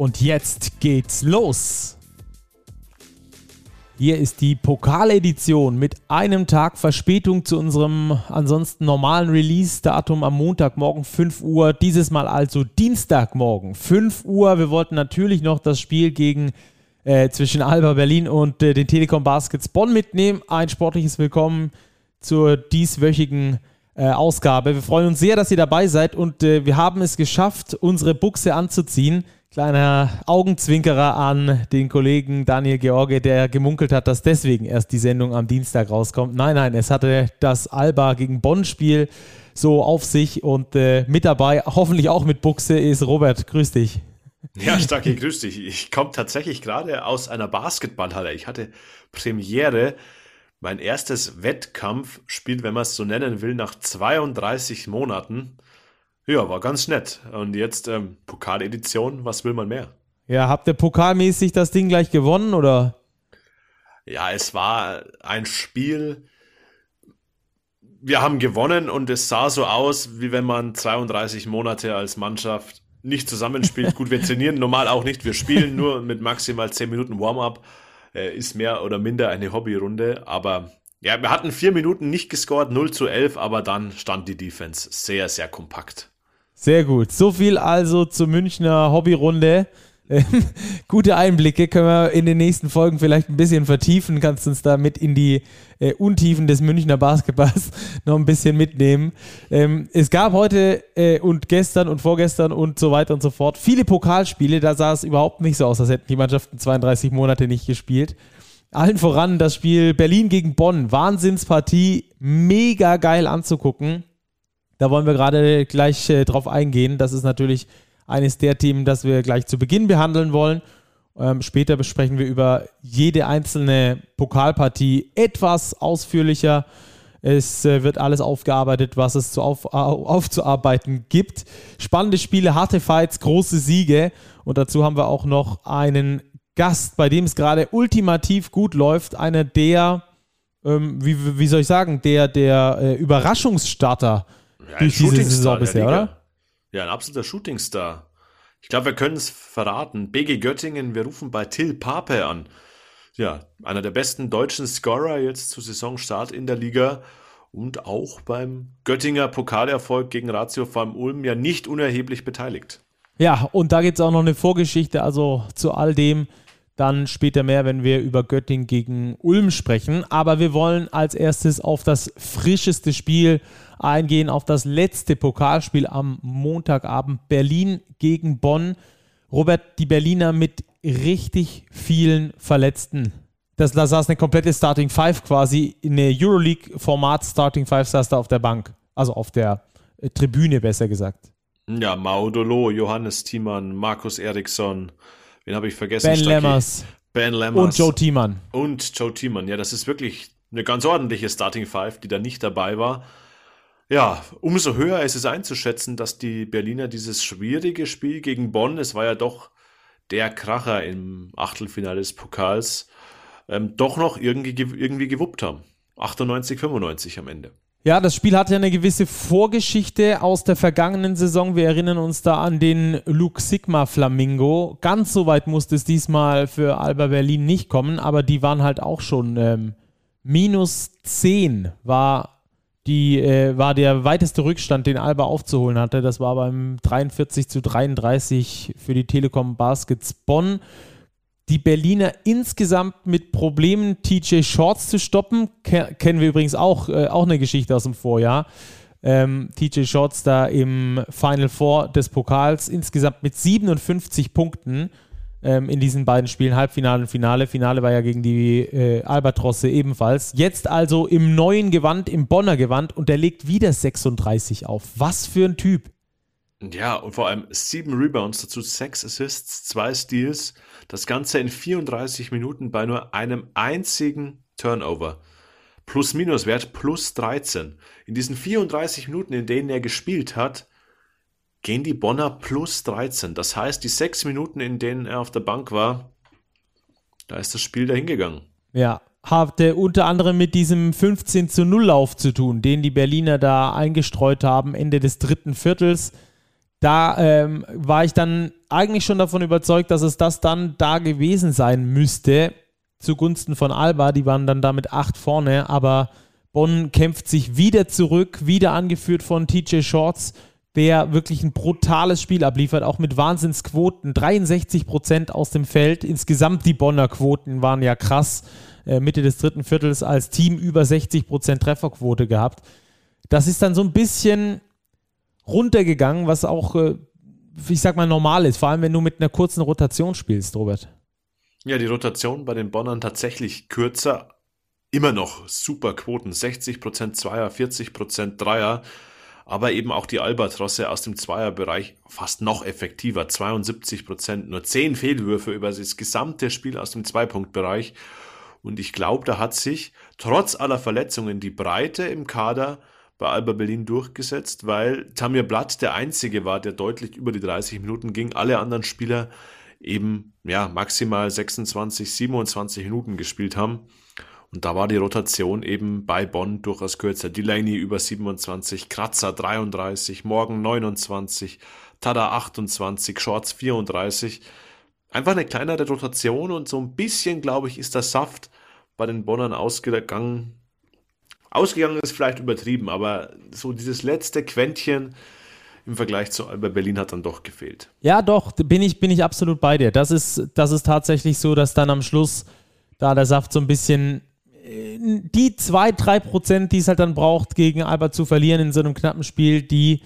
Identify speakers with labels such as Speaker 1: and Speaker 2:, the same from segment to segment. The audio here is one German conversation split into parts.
Speaker 1: Und jetzt geht's los! Hier ist die Pokaledition mit einem Tag Verspätung zu unserem ansonsten normalen Release-Datum am Montagmorgen 5 Uhr. Dieses Mal also Dienstagmorgen 5 Uhr. Wir wollten natürlich noch das Spiel gegen äh, zwischen Alba Berlin und äh, den Telekom Baskets Bonn mitnehmen. Ein sportliches Willkommen zur dieswöchigen äh, Ausgabe. Wir freuen uns sehr, dass ihr dabei seid und äh, wir haben es geschafft, unsere Buchse anzuziehen. Kleiner Augenzwinkerer an den Kollegen Daniel George, der gemunkelt hat, dass deswegen erst die Sendung am Dienstag rauskommt. Nein, nein, es hatte das Alba gegen Bonn-Spiel so auf sich und äh, mit dabei, hoffentlich auch mit Buchse, ist Robert. Grüß dich.
Speaker 2: Ja, Stacki, grüß dich. Ich komme tatsächlich gerade aus einer Basketballhalle. Ich hatte Premiere, mein erstes Wettkampfspiel, wenn man es so nennen will, nach 32 Monaten. Ja, war ganz nett. Und jetzt ähm, Pokaledition, was will man mehr?
Speaker 1: Ja, habt ihr pokalmäßig das Ding gleich gewonnen oder?
Speaker 2: Ja, es war ein Spiel. Wir haben gewonnen und es sah so aus, wie wenn man 32 Monate als Mannschaft nicht zusammenspielt. Gut, wir trainieren normal auch nicht. Wir spielen nur mit maximal 10 Minuten Warm-up. Äh, ist mehr oder minder eine Hobbyrunde. Aber ja, wir hatten vier Minuten nicht gescored, 0 zu 11, aber dann stand die Defense sehr, sehr kompakt.
Speaker 1: Sehr gut. So viel also zur Münchner Hobbyrunde. Gute Einblicke können wir in den nächsten Folgen vielleicht ein bisschen vertiefen. Kannst uns da mit in die äh, Untiefen des Münchner Basketballs noch ein bisschen mitnehmen. Ähm, es gab heute äh, und gestern und vorgestern und so weiter und so fort viele Pokalspiele. Da sah es überhaupt nicht so aus, als hätten die Mannschaften 32 Monate nicht gespielt. Allen voran das Spiel Berlin gegen Bonn. Wahnsinnspartie. Mega geil anzugucken. Da wollen wir gerade gleich äh, drauf eingehen. Das ist natürlich eines der Themen, das wir gleich zu Beginn behandeln wollen. Ähm, später besprechen wir über jede einzelne Pokalpartie etwas ausführlicher. Es äh, wird alles aufgearbeitet, was es zu auf, aufzuarbeiten gibt. Spannende Spiele, harte Fights, große Siege. Und dazu haben wir auch noch einen Gast, bei dem es gerade ultimativ gut läuft. Einer der, ähm, wie, wie soll ich sagen, der, der äh, Überraschungsstarter
Speaker 2: ja, durch diese Saison bisher, oder? Ja, ein absoluter Shootingstar. Ich glaube, wir können es verraten. BG Göttingen, wir rufen bei Till Pape an. Ja, einer der besten deutschen Scorer jetzt zu Saisonstart in der Liga und auch beim Göttinger Pokalerfolg gegen Ratio Farm Ulm ja nicht unerheblich beteiligt.
Speaker 1: Ja, und da gibt es auch noch eine Vorgeschichte, also zu all dem dann später mehr, wenn wir über Göttingen gegen Ulm sprechen. Aber wir wollen als erstes auf das frischeste Spiel eingehen auf das letzte Pokalspiel am Montagabend Berlin gegen Bonn. Robert, die Berliner mit richtig vielen Verletzten. Das, da saß eine komplette Starting Five quasi, in der Euroleague-Format Starting Five saß da auf der Bank. Also auf der äh, Tribüne, besser gesagt.
Speaker 2: Ja, Maudolo, Johannes Thiemann, Markus Eriksson, wen habe ich vergessen?
Speaker 1: Ben Lemmers.
Speaker 2: Ben Lemmers.
Speaker 1: Und Joe Thiemann.
Speaker 2: Und Joe Thiemann. Ja, das ist wirklich eine ganz ordentliche Starting Five, die da nicht dabei war. Ja, umso höher ist es einzuschätzen, dass die Berliner dieses schwierige Spiel gegen Bonn, es war ja doch der Kracher im Achtelfinale des Pokals, ähm, doch noch irgendwie, irgendwie gewuppt haben. 98, 95 am Ende.
Speaker 1: Ja, das Spiel hat ja eine gewisse Vorgeschichte aus der vergangenen Saison. Wir erinnern uns da an den Luke Sigma Flamingo. Ganz so weit musste es diesmal für Alba Berlin nicht kommen, aber die waren halt auch schon ähm, minus 10 war die äh, war der weiteste Rückstand, den Alba aufzuholen hatte. Das war beim 43 zu 33 für die Telekom Baskets Bonn. Die Berliner insgesamt mit Problemen, TJ Shorts zu stoppen, Ke kennen wir übrigens auch, äh, auch eine Geschichte aus dem Vorjahr. Ähm, TJ Shorts da im Final Four des Pokals insgesamt mit 57 Punkten ähm, in diesen beiden Spielen, Halbfinale und Finale. Finale war ja gegen die äh, Albatrosse ebenfalls. Jetzt also im neuen Gewand, im Bonner Gewand und der legt wieder 36 auf. Was für ein Typ.
Speaker 2: Ja, und vor allem sieben Rebounds, dazu sechs Assists, zwei Steals. Das Ganze in 34 Minuten bei nur einem einzigen Turnover. Plus-Minus-Wert plus 13. In diesen 34 Minuten, in denen er gespielt hat, gehen die Bonner plus 13. Das heißt, die sechs Minuten, in denen er auf der Bank war, da ist das Spiel dahingegangen.
Speaker 1: Ja, hatte unter anderem mit diesem 15 zu 0 Lauf zu tun, den die Berliner da eingestreut haben, Ende des dritten Viertels. Da ähm, war ich dann eigentlich schon davon überzeugt, dass es das dann da gewesen sein müsste, zugunsten von Alba. Die waren dann damit acht vorne, aber Bonn kämpft sich wieder zurück, wieder angeführt von TJ Shorts der wirklich ein brutales Spiel abliefert, auch mit Wahnsinnsquoten. 63 Prozent aus dem Feld. Insgesamt die Bonner Quoten waren ja krass. Äh, Mitte des dritten Viertels als Team über 60 Prozent Trefferquote gehabt. Das ist dann so ein bisschen runtergegangen, was auch, äh, ich sag mal, normal ist. Vor allem, wenn du mit einer kurzen Rotation spielst, Robert.
Speaker 2: Ja, die Rotation bei den Bonnern tatsächlich kürzer. Immer noch super Quoten. 60% Zweier, 40% Dreier aber eben auch die Albatrosse aus dem Zweierbereich fast noch effektiver. 72 Prozent, nur 10 Fehlwürfe über das gesamte Spiel aus dem Zweipunktbereich. Und ich glaube, da hat sich trotz aller Verletzungen die Breite im Kader bei Alba Berlin durchgesetzt, weil Tamir Blatt der einzige war, der deutlich über die 30 Minuten ging. Alle anderen Spieler eben ja maximal 26, 27 Minuten gespielt haben. Und da war die Rotation eben bei Bonn durchaus kürzer. Delaney über 27, Kratzer 33, Morgan 29, Tada 28, Shorts 34. Einfach eine kleinere Rotation und so ein bisschen, glaube ich, ist der Saft bei den Bonnern ausgegangen. Ausgegangen ist vielleicht übertrieben, aber so dieses letzte Quäntchen im Vergleich zu Alba Berlin hat dann doch gefehlt.
Speaker 1: Ja, doch, bin ich, bin ich absolut bei dir. Das ist, das ist tatsächlich so, dass dann am Schluss da der Saft so ein bisschen die zwei, drei Prozent, die es halt dann braucht, gegen Alba zu verlieren in so einem knappen Spiel, die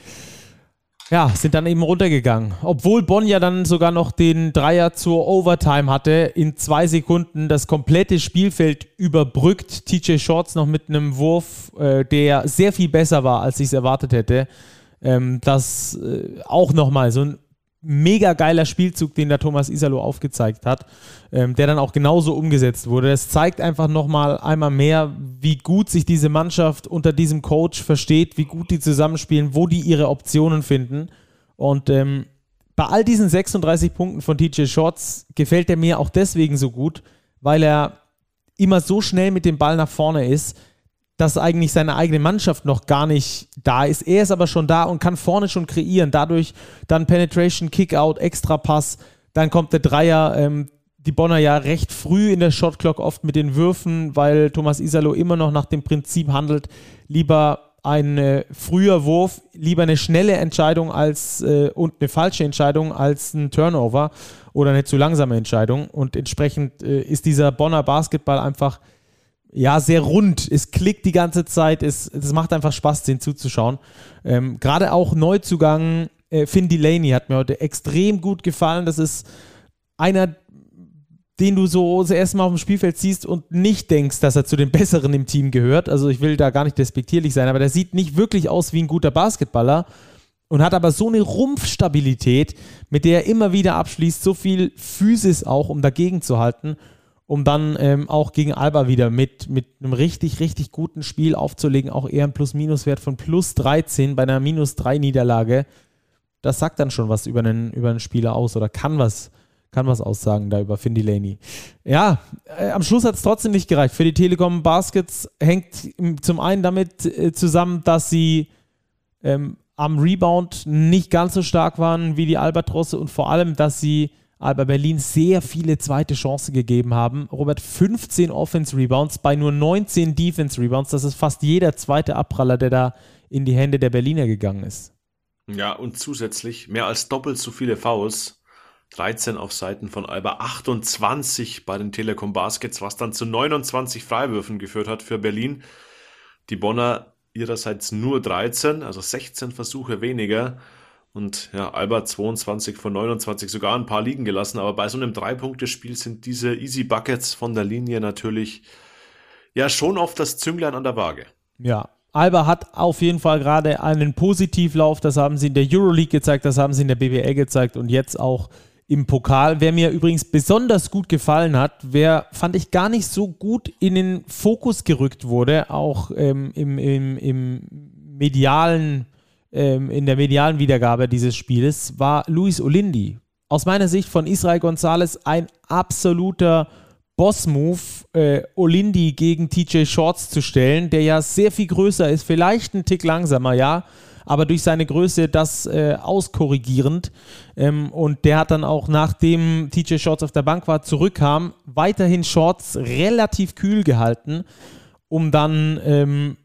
Speaker 1: ja, sind dann eben runtergegangen. Obwohl Bonn ja dann sogar noch den Dreier zur Overtime hatte, in zwei Sekunden das komplette Spielfeld überbrückt. TJ Shorts noch mit einem Wurf, äh, der sehr viel besser war, als ich es erwartet hätte. Ähm, das äh, auch nochmal so ein mega geiler Spielzug, den der Thomas Isalo aufgezeigt hat, ähm, der dann auch genauso umgesetzt wurde. Das zeigt einfach nochmal einmal mehr, wie gut sich diese Mannschaft unter diesem Coach versteht, wie gut die zusammenspielen, wo die ihre Optionen finden. Und ähm, bei all diesen 36 Punkten von TJ Shorts gefällt er mir auch deswegen so gut, weil er immer so schnell mit dem Ball nach vorne ist, dass eigentlich seine eigene Mannschaft noch gar nicht da ist. Er ist aber schon da und kann vorne schon kreieren. Dadurch dann Penetration, Kickout, Extrapass. Dann kommt der Dreier. Ähm, die Bonner ja recht früh in der Shotclock oft mit den Würfen, weil Thomas Isalo immer noch nach dem Prinzip handelt, lieber ein äh, früher Wurf, lieber eine schnelle Entscheidung als äh, und eine falsche Entscheidung als ein Turnover oder eine zu langsame Entscheidung. Und entsprechend äh, ist dieser Bonner Basketball einfach ja, sehr rund. Es klickt die ganze Zeit. Es, es macht einfach Spaß, den zuzuschauen. Ähm, Gerade auch Neuzugang äh, Finn Delaney hat mir heute extrem gut gefallen. Das ist einer, den du so das erste Mal auf dem Spielfeld siehst und nicht denkst, dass er zu den Besseren im Team gehört. Also ich will da gar nicht despektierlich sein, aber der sieht nicht wirklich aus wie ein guter Basketballer und hat aber so eine Rumpfstabilität, mit der er immer wieder abschließt, so viel Physis auch, um dagegen zu halten um dann ähm, auch gegen Alba wieder mit, mit einem richtig, richtig guten Spiel aufzulegen, auch eher einen Plus-Minus-Wert von plus 13 bei einer minus 3 Niederlage. Das sagt dann schon was über einen, über einen Spieler aus oder kann was, kann was aussagen da über Finn Delaney. Ja, äh, am Schluss hat es trotzdem nicht gereicht. Für die Telekom Baskets hängt zum einen damit äh, zusammen, dass sie ähm, am Rebound nicht ganz so stark waren wie die Albatrosse und vor allem, dass sie Alba Berlin sehr viele zweite Chancen gegeben haben. Robert, 15 Offense-Rebounds bei nur 19 Defense-Rebounds. Das ist fast jeder zweite Abpraller, der da in die Hände der Berliner gegangen ist.
Speaker 2: Ja, und zusätzlich mehr als doppelt so viele Fouls. 13 auf Seiten von Alba, 28 bei den Telekom Baskets, was dann zu 29 Freiwürfen geführt hat für Berlin. Die Bonner ihrerseits nur 13, also 16 Versuche weniger. Und ja, Alba 22 von 29 sogar ein paar liegen gelassen, aber bei so einem Drei-Punkte-Spiel sind diese Easy Buckets von der Linie natürlich ja schon oft das Zünglein an der Waage.
Speaker 1: Ja, Alba hat auf jeden Fall gerade einen Positivlauf. Das haben sie in der Euroleague gezeigt, das haben sie in der BBL gezeigt und jetzt auch im Pokal. Wer mir übrigens besonders gut gefallen hat, wer fand ich gar nicht so gut in den Fokus gerückt wurde, auch ähm, im, im, im medialen, ähm, in der medialen Wiedergabe dieses Spieles, war Luis Olindi. Aus meiner Sicht von Israel Gonzalez ein absoluter Boss-Move, äh, Olindi gegen TJ Shorts zu stellen, der ja sehr viel größer ist, vielleicht ein Tick langsamer, ja, aber durch seine Größe das äh, auskorrigierend. Ähm, und der hat dann auch, nachdem TJ Shorts auf der Bank war, zurückkam, weiterhin Shorts relativ kühl gehalten, um dann, ähm,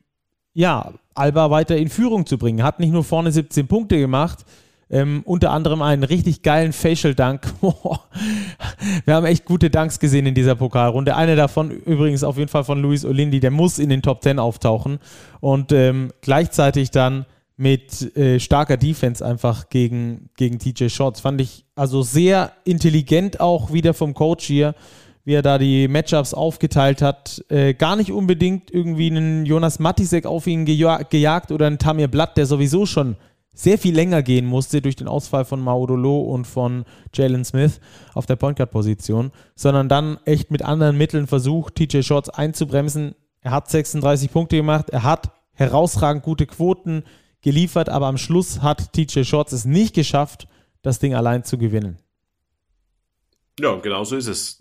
Speaker 1: ja, Alba weiter in Führung zu bringen. Hat nicht nur vorne 17 Punkte gemacht, ähm, unter anderem einen richtig geilen Facial Dunk. Wir haben echt gute Dunks gesehen in dieser Pokalrunde. Einer davon übrigens auf jeden Fall von Luis Olindi, der muss in den Top 10 auftauchen. Und ähm, gleichzeitig dann mit äh, starker Defense einfach gegen, gegen TJ Shorts. Fand ich also sehr intelligent auch wieder vom Coach hier, wie er da die Matchups aufgeteilt hat. Äh, gar nicht unbedingt irgendwie einen Jonas Matisek auf ihn geja gejagt oder einen Tamir Blatt, der sowieso schon sehr viel länger gehen musste durch den Ausfall von Maudolo und von Jalen Smith auf der Point Guard Position, sondern dann echt mit anderen Mitteln versucht, TJ Shorts einzubremsen. Er hat 36 Punkte gemacht, er hat herausragend gute Quoten geliefert, aber am Schluss hat TJ Shorts es nicht geschafft, das Ding allein zu gewinnen.
Speaker 2: Ja, genau so ist es.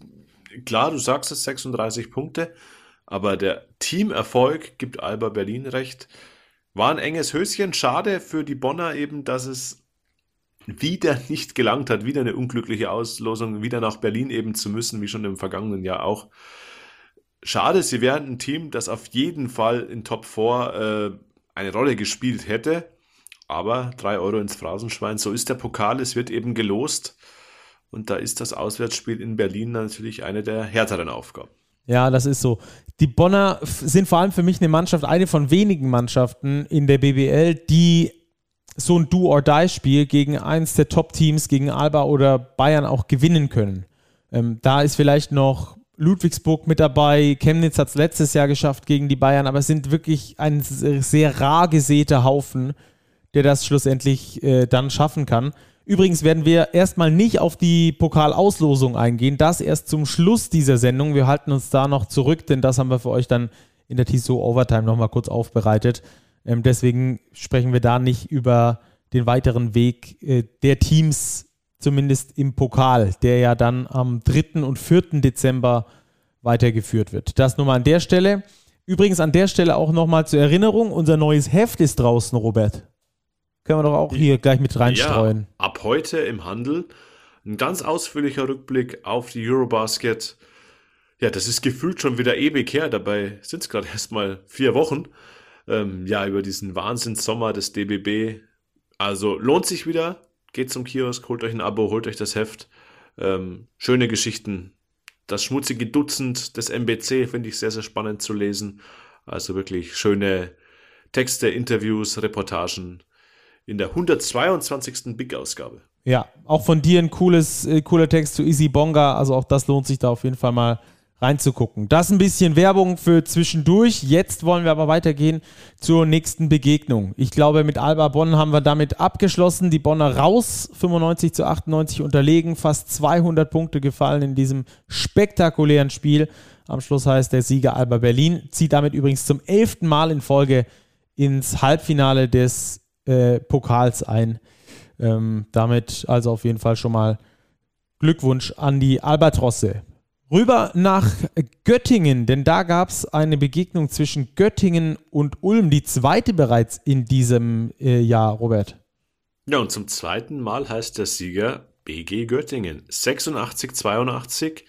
Speaker 2: Klar, du sagst es, 36 Punkte, aber der Teamerfolg gibt Alba Berlin recht. War ein enges Höschen. Schade für die Bonner eben, dass es wieder nicht gelangt hat. Wieder eine unglückliche Auslosung, wieder nach Berlin eben zu müssen, wie schon im vergangenen Jahr auch. Schade, sie wären ein Team, das auf jeden Fall in Top 4 äh, eine Rolle gespielt hätte. Aber 3 Euro ins Phrasenschwein, so ist der Pokal, es wird eben gelost. Und da ist das Auswärtsspiel in Berlin natürlich eine der härteren Aufgaben.
Speaker 1: Ja, das ist so. Die Bonner sind vor allem für mich eine Mannschaft, eine von wenigen Mannschaften in der BBL, die so ein Do-or-Die-Spiel gegen eins der Top-Teams, gegen Alba oder Bayern auch gewinnen können. Ähm, da ist vielleicht noch Ludwigsburg mit dabei. Chemnitz hat es letztes Jahr geschafft gegen die Bayern, aber es sind wirklich ein sehr rar gesäter Haufen, der das schlussendlich äh, dann schaffen kann. Übrigens werden wir erstmal nicht auf die Pokalauslosung eingehen, das erst zum Schluss dieser Sendung. Wir halten uns da noch zurück, denn das haben wir für euch dann in der TSO Overtime nochmal kurz aufbereitet. Ähm, deswegen sprechen wir da nicht über den weiteren Weg äh, der Teams, zumindest im Pokal, der ja dann am 3. und 4. Dezember weitergeführt wird. Das nur mal an der Stelle. Übrigens an der Stelle auch nochmal zur Erinnerung, unser neues Heft ist draußen, Robert. Können wir doch auch hier gleich mit reinstreuen.
Speaker 2: Ja, ab heute im Handel ein ganz ausführlicher Rückblick auf die Eurobasket. Ja, das ist gefühlt schon wieder ewig her. Dabei sind es gerade erst mal vier Wochen. Ähm, ja, über diesen Wahnsinnssommer des DBB. Also lohnt sich wieder. Geht zum Kiosk, holt euch ein Abo, holt euch das Heft. Ähm, schöne Geschichten. Das schmutzige Dutzend des MBC finde ich sehr, sehr spannend zu lesen. Also wirklich schöne Texte, Interviews, Reportagen in der 122. Big-Ausgabe.
Speaker 1: Ja, auch von dir ein cooles, äh, cooler Text zu Easy Bonga. Also auch das lohnt sich da auf jeden Fall mal reinzugucken. Das ein bisschen Werbung für zwischendurch. Jetzt wollen wir aber weitergehen zur nächsten Begegnung. Ich glaube, mit Alba Bonn haben wir damit abgeschlossen. Die Bonner raus, 95 zu 98 unterlegen, fast 200 Punkte gefallen in diesem spektakulären Spiel. Am Schluss heißt der Sieger Alba Berlin, zieht damit übrigens zum elften Mal in Folge ins Halbfinale des äh, Pokals ein. Ähm, damit also auf jeden Fall schon mal Glückwunsch an die Albatrosse. Rüber nach Göttingen, denn da gab es eine Begegnung zwischen Göttingen und Ulm, die zweite bereits in diesem äh, Jahr, Robert.
Speaker 2: Ja, und zum zweiten Mal heißt der Sieger BG Göttingen. 86, 82.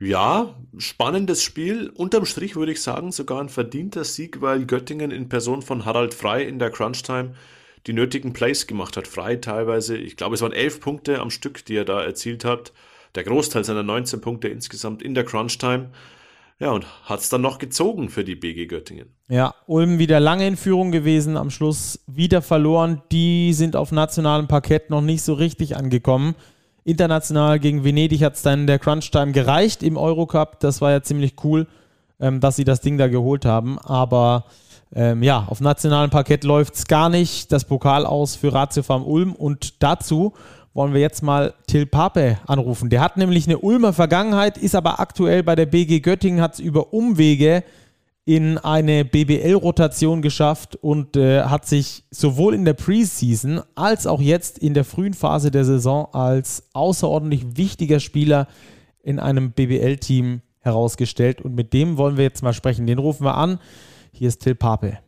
Speaker 2: Ja, spannendes Spiel. Unterm Strich würde ich sagen, sogar ein verdienter Sieg, weil Göttingen in Person von Harald Frei in der Crunch-Time die nötigen Plays gemacht hat. Frei teilweise, ich glaube, es waren elf Punkte am Stück, die er da erzielt hat. Der Großteil seiner 19 Punkte insgesamt in der Crunch-Time. Ja, und hat es dann noch gezogen für die BG Göttingen.
Speaker 1: Ja, Ulm wieder lange in Führung gewesen, am Schluss wieder verloren. Die sind auf nationalem Parkett noch nicht so richtig angekommen. International gegen Venedig hat es dann der Crunch-Time gereicht im Eurocup. Das war ja ziemlich cool, ähm, dass sie das Ding da geholt haben. Aber Ähm, ja, auf nationalem Parkett läuft es gar nicht. Das Pokal aus für Ratio Farm Ulm. Und dazu wollen wir jetzt mal Till Pape anrufen. Der hat nämlich eine Ulmer Vergangenheit, ist aber aktuell bei der BG Göttingen, hat es über Umwege in eine BBL-Rotation geschafft und äh, hat sich sowohl in der Preseason als auch jetzt in der frühen Phase der Saison als außerordentlich wichtiger Spieler in einem BBL-Team herausgestellt. Und mit dem wollen wir jetzt mal sprechen. Den rufen wir an. Hier ist Till Pape.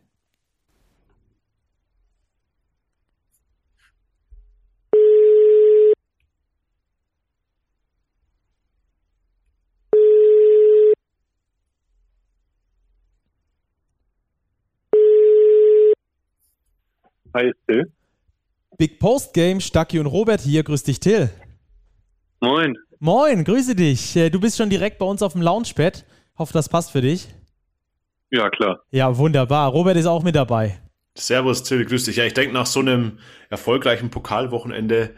Speaker 3: Hi, Till.
Speaker 1: Big Post Game, Stacki und Robert hier. Grüß dich, Till.
Speaker 3: Moin.
Speaker 1: Moin, grüße dich. Äh, du bist schon direkt bei uns auf dem Launchpad. Hoffe, das passt für dich.
Speaker 3: Ja, klar.
Speaker 1: Ja, wunderbar. Robert ist auch mit dabei.
Speaker 2: Servus, Till, grüß dich. Ja, ich denke, nach so einem erfolgreichen Pokalwochenende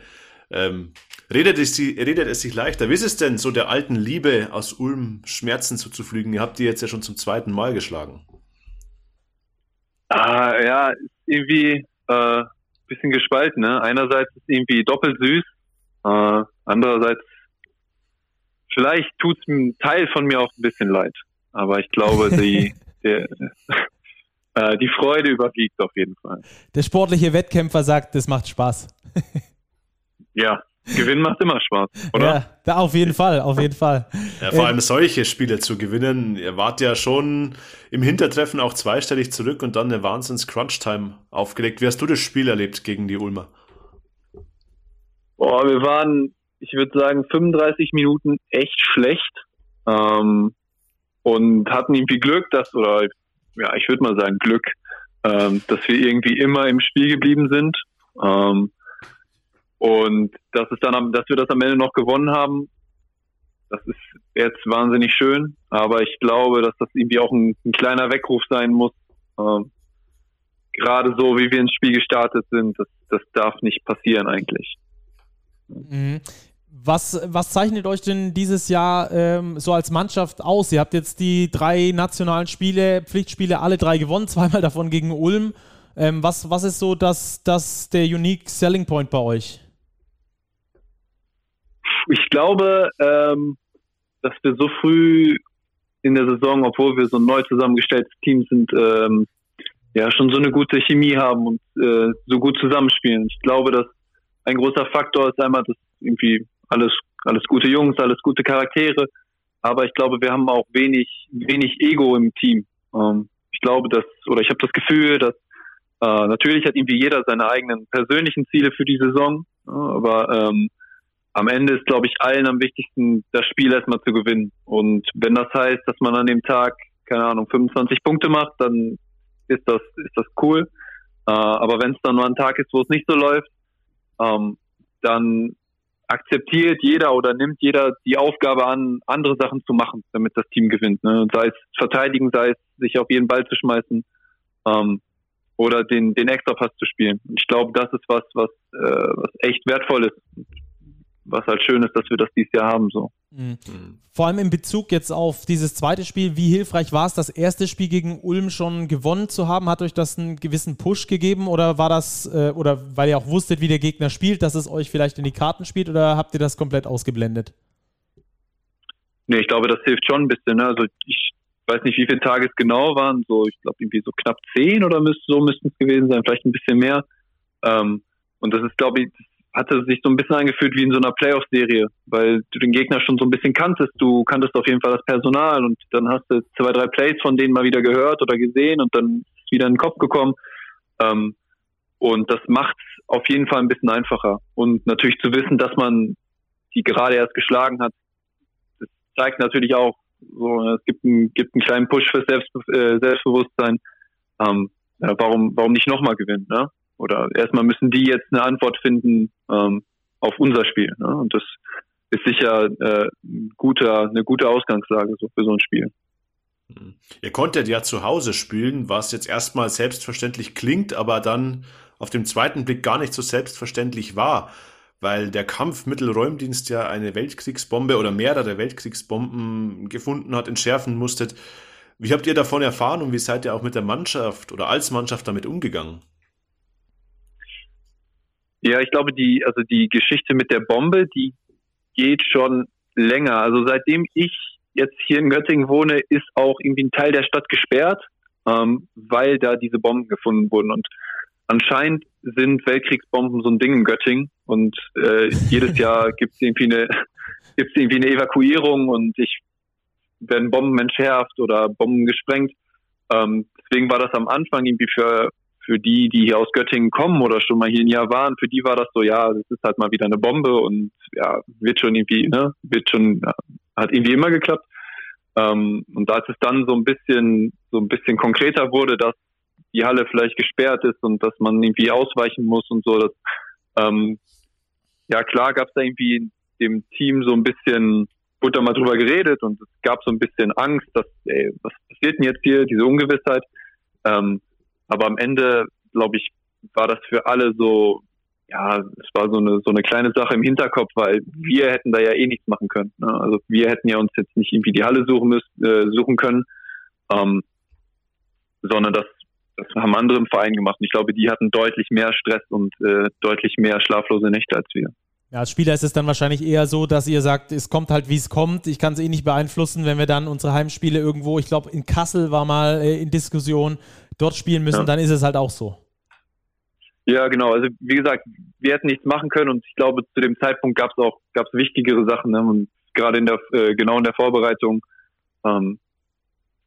Speaker 2: ähm, redet, es, redet es sich leichter. Wie ist es denn, so der alten Liebe aus Ulm Schmerzen zuzufliegen? Ihr habt die jetzt ja schon zum zweiten Mal geschlagen.
Speaker 3: Ah, ja, irgendwie äh, bisschen gespalten. Ne? Einerseits ist irgendwie doppelt süß, äh, andererseits vielleicht tut es einem Teil von mir auch ein bisschen leid. Aber ich glaube, die, der, äh, die Freude überwiegt auf jeden Fall.
Speaker 1: Der sportliche Wettkämpfer sagt, das macht Spaß.
Speaker 3: ja, Gewinnen macht immer Spaß, oder? Ja,
Speaker 1: da auf jeden Fall, auf jeden Fall.
Speaker 2: Ja, vor allem solche Spiele zu gewinnen. Ihr wart ja schon im Hintertreffen auch zweistellig zurück und dann eine Wahnsinns-Crunch-Time aufgelegt. Wie hast du das Spiel erlebt gegen die Ulmer?
Speaker 3: Boah, wir waren, ich würde sagen, 35 Minuten echt schlecht ähm, und hatten irgendwie Glück, dass, oder ja, ich würde mal sagen Glück, ähm, dass wir irgendwie immer im Spiel geblieben sind. Ähm, und das ist dann, dass wir das am Ende noch gewonnen haben, das ist jetzt wahnsinnig schön. Aber ich glaube, dass das irgendwie auch ein, ein kleiner Weckruf sein muss. Ähm, gerade so, wie wir ins Spiel gestartet sind, das, das darf nicht passieren eigentlich.
Speaker 1: Mhm. Was, was zeichnet euch denn dieses Jahr ähm, so als Mannschaft aus? Ihr habt jetzt die drei nationalen Spiele, Pflichtspiele, alle drei gewonnen, zweimal davon gegen Ulm. Ähm, was, was ist so das, das der Unique Selling Point bei euch?
Speaker 3: Ich glaube, ähm, dass wir so früh in der Saison, obwohl wir so ein neu zusammengestelltes Team sind, ähm, ja schon so eine gute Chemie haben und äh, so gut zusammenspielen. Ich glaube, dass ein großer Faktor ist einmal, dass irgendwie alles alles gute Jungs, alles gute Charaktere, aber ich glaube, wir haben auch wenig wenig Ego im Team. Ähm, ich glaube, dass oder ich habe das Gefühl, dass äh, natürlich hat irgendwie jeder seine eigenen persönlichen Ziele für die Saison, aber ähm, am Ende ist, glaube ich, allen am wichtigsten, das Spiel erstmal zu gewinnen. Und wenn das heißt, dass man an dem Tag, keine Ahnung, 25 Punkte macht, dann ist das, ist das cool. Äh, aber wenn es dann nur ein Tag ist, wo es nicht so läuft, ähm, dann akzeptiert jeder oder nimmt jeder die Aufgabe an, andere Sachen zu machen, damit das Team gewinnt. Ne? Sei es verteidigen, sei es sich auf jeden Ball zu schmeißen ähm, oder den, den Extrapass zu spielen. ich glaube, das ist was, was, äh, was echt wertvoll ist was halt schön ist, dass wir das dieses Jahr haben. So.
Speaker 1: Mhm. Vor allem in Bezug jetzt auf dieses zweite Spiel, wie hilfreich war es, das erste Spiel gegen Ulm schon gewonnen zu haben? Hat euch das einen gewissen Push gegeben oder war das, äh, oder weil ihr auch wusstet, wie der Gegner spielt, dass es euch vielleicht in die Karten spielt oder habt ihr das komplett ausgeblendet?
Speaker 3: Nee, ich glaube, das hilft schon ein bisschen. Ne? Also ich weiß nicht, wie viele Tage es genau waren, so ich glaube irgendwie so knapp zehn oder müsst, so müssten es gewesen sein, vielleicht ein bisschen mehr. Ähm, und das ist, glaube ich, hatte sich so ein bisschen angefühlt wie in so einer Playoff-Serie, weil du den Gegner schon so ein bisschen kanntest. Du kanntest auf jeden Fall das Personal und dann hast du zwei, drei Plays von denen mal wieder gehört oder gesehen und dann ist wieder in den Kopf gekommen. Ähm, und das macht es auf jeden Fall ein bisschen einfacher. Und natürlich zu wissen, dass man die gerade erst geschlagen hat, das zeigt natürlich auch, so, es gibt, einen, gibt einen kleinen Push für Selbstbe äh, Selbstbewusstsein. Ähm, ja, warum, warum nicht nochmal gewinnen? Ne? Oder erstmal müssen die jetzt eine Antwort finden ähm, auf unser Spiel. Ne? Und das ist sicher äh, ein guter, eine gute Ausgangslage so für so ein Spiel.
Speaker 2: Hm. Ihr konntet ja zu Hause spielen, was jetzt erstmal selbstverständlich klingt, aber dann auf dem zweiten Blick gar nicht so selbstverständlich war, weil der Kampf Mittelräumdienst ja eine Weltkriegsbombe oder mehrere Weltkriegsbomben gefunden hat, entschärfen musstet. Wie habt ihr davon erfahren und wie seid ihr auch mit der Mannschaft oder als Mannschaft damit umgegangen?
Speaker 3: Ja, ich glaube, die, also die Geschichte mit der Bombe, die geht schon länger. Also seitdem ich jetzt hier in Göttingen wohne, ist auch irgendwie ein Teil der Stadt gesperrt, ähm, weil da diese Bomben gefunden wurden. Und anscheinend sind Weltkriegsbomben so ein Ding in Göttingen und äh, jedes Jahr gibt es irgendwie eine gibt's irgendwie eine Evakuierung und ich werden Bomben entschärft oder Bomben gesprengt. Ähm, deswegen war das am Anfang irgendwie für für die, die hier aus Göttingen kommen oder schon mal hier ein Jahr waren, für die war das so, ja, das ist halt mal wieder eine Bombe und ja, wird schon irgendwie, ne, wird schon, hat irgendwie immer geklappt. Ähm, und als es dann so ein bisschen, so ein bisschen konkreter wurde, dass die Halle vielleicht gesperrt ist und dass man irgendwie ausweichen muss und so, das, ähm, ja klar gab es da irgendwie dem Team so ein bisschen, wurde da mal drüber geredet und es gab so ein bisschen Angst, dass, ey, was passiert denn jetzt hier, diese Ungewissheit. Ähm, aber am Ende, glaube ich, war das für alle so, ja, es war so eine, so eine kleine Sache im Hinterkopf, weil wir hätten da ja eh nichts machen können. Ne? Also wir hätten ja uns jetzt nicht irgendwie die Halle suchen müssen, äh, suchen können, ähm, sondern das, das haben andere im Verein gemacht. Und ich glaube, die hatten deutlich mehr Stress und äh, deutlich mehr schlaflose Nächte als wir.
Speaker 1: Ja, als Spieler ist es dann wahrscheinlich eher so, dass ihr sagt, es kommt halt, wie es kommt. Ich kann es eh nicht beeinflussen, wenn wir dann unsere Heimspiele irgendwo, ich glaube, in Kassel war mal äh, in Diskussion, dort spielen müssen, ja. dann ist es halt auch so.
Speaker 3: Ja, genau. Also wie gesagt, wir hätten nichts machen können und ich glaube, zu dem Zeitpunkt gab es auch gab's wichtigere Sachen. Ne? Und gerade in der äh, genau in der Vorbereitung ähm,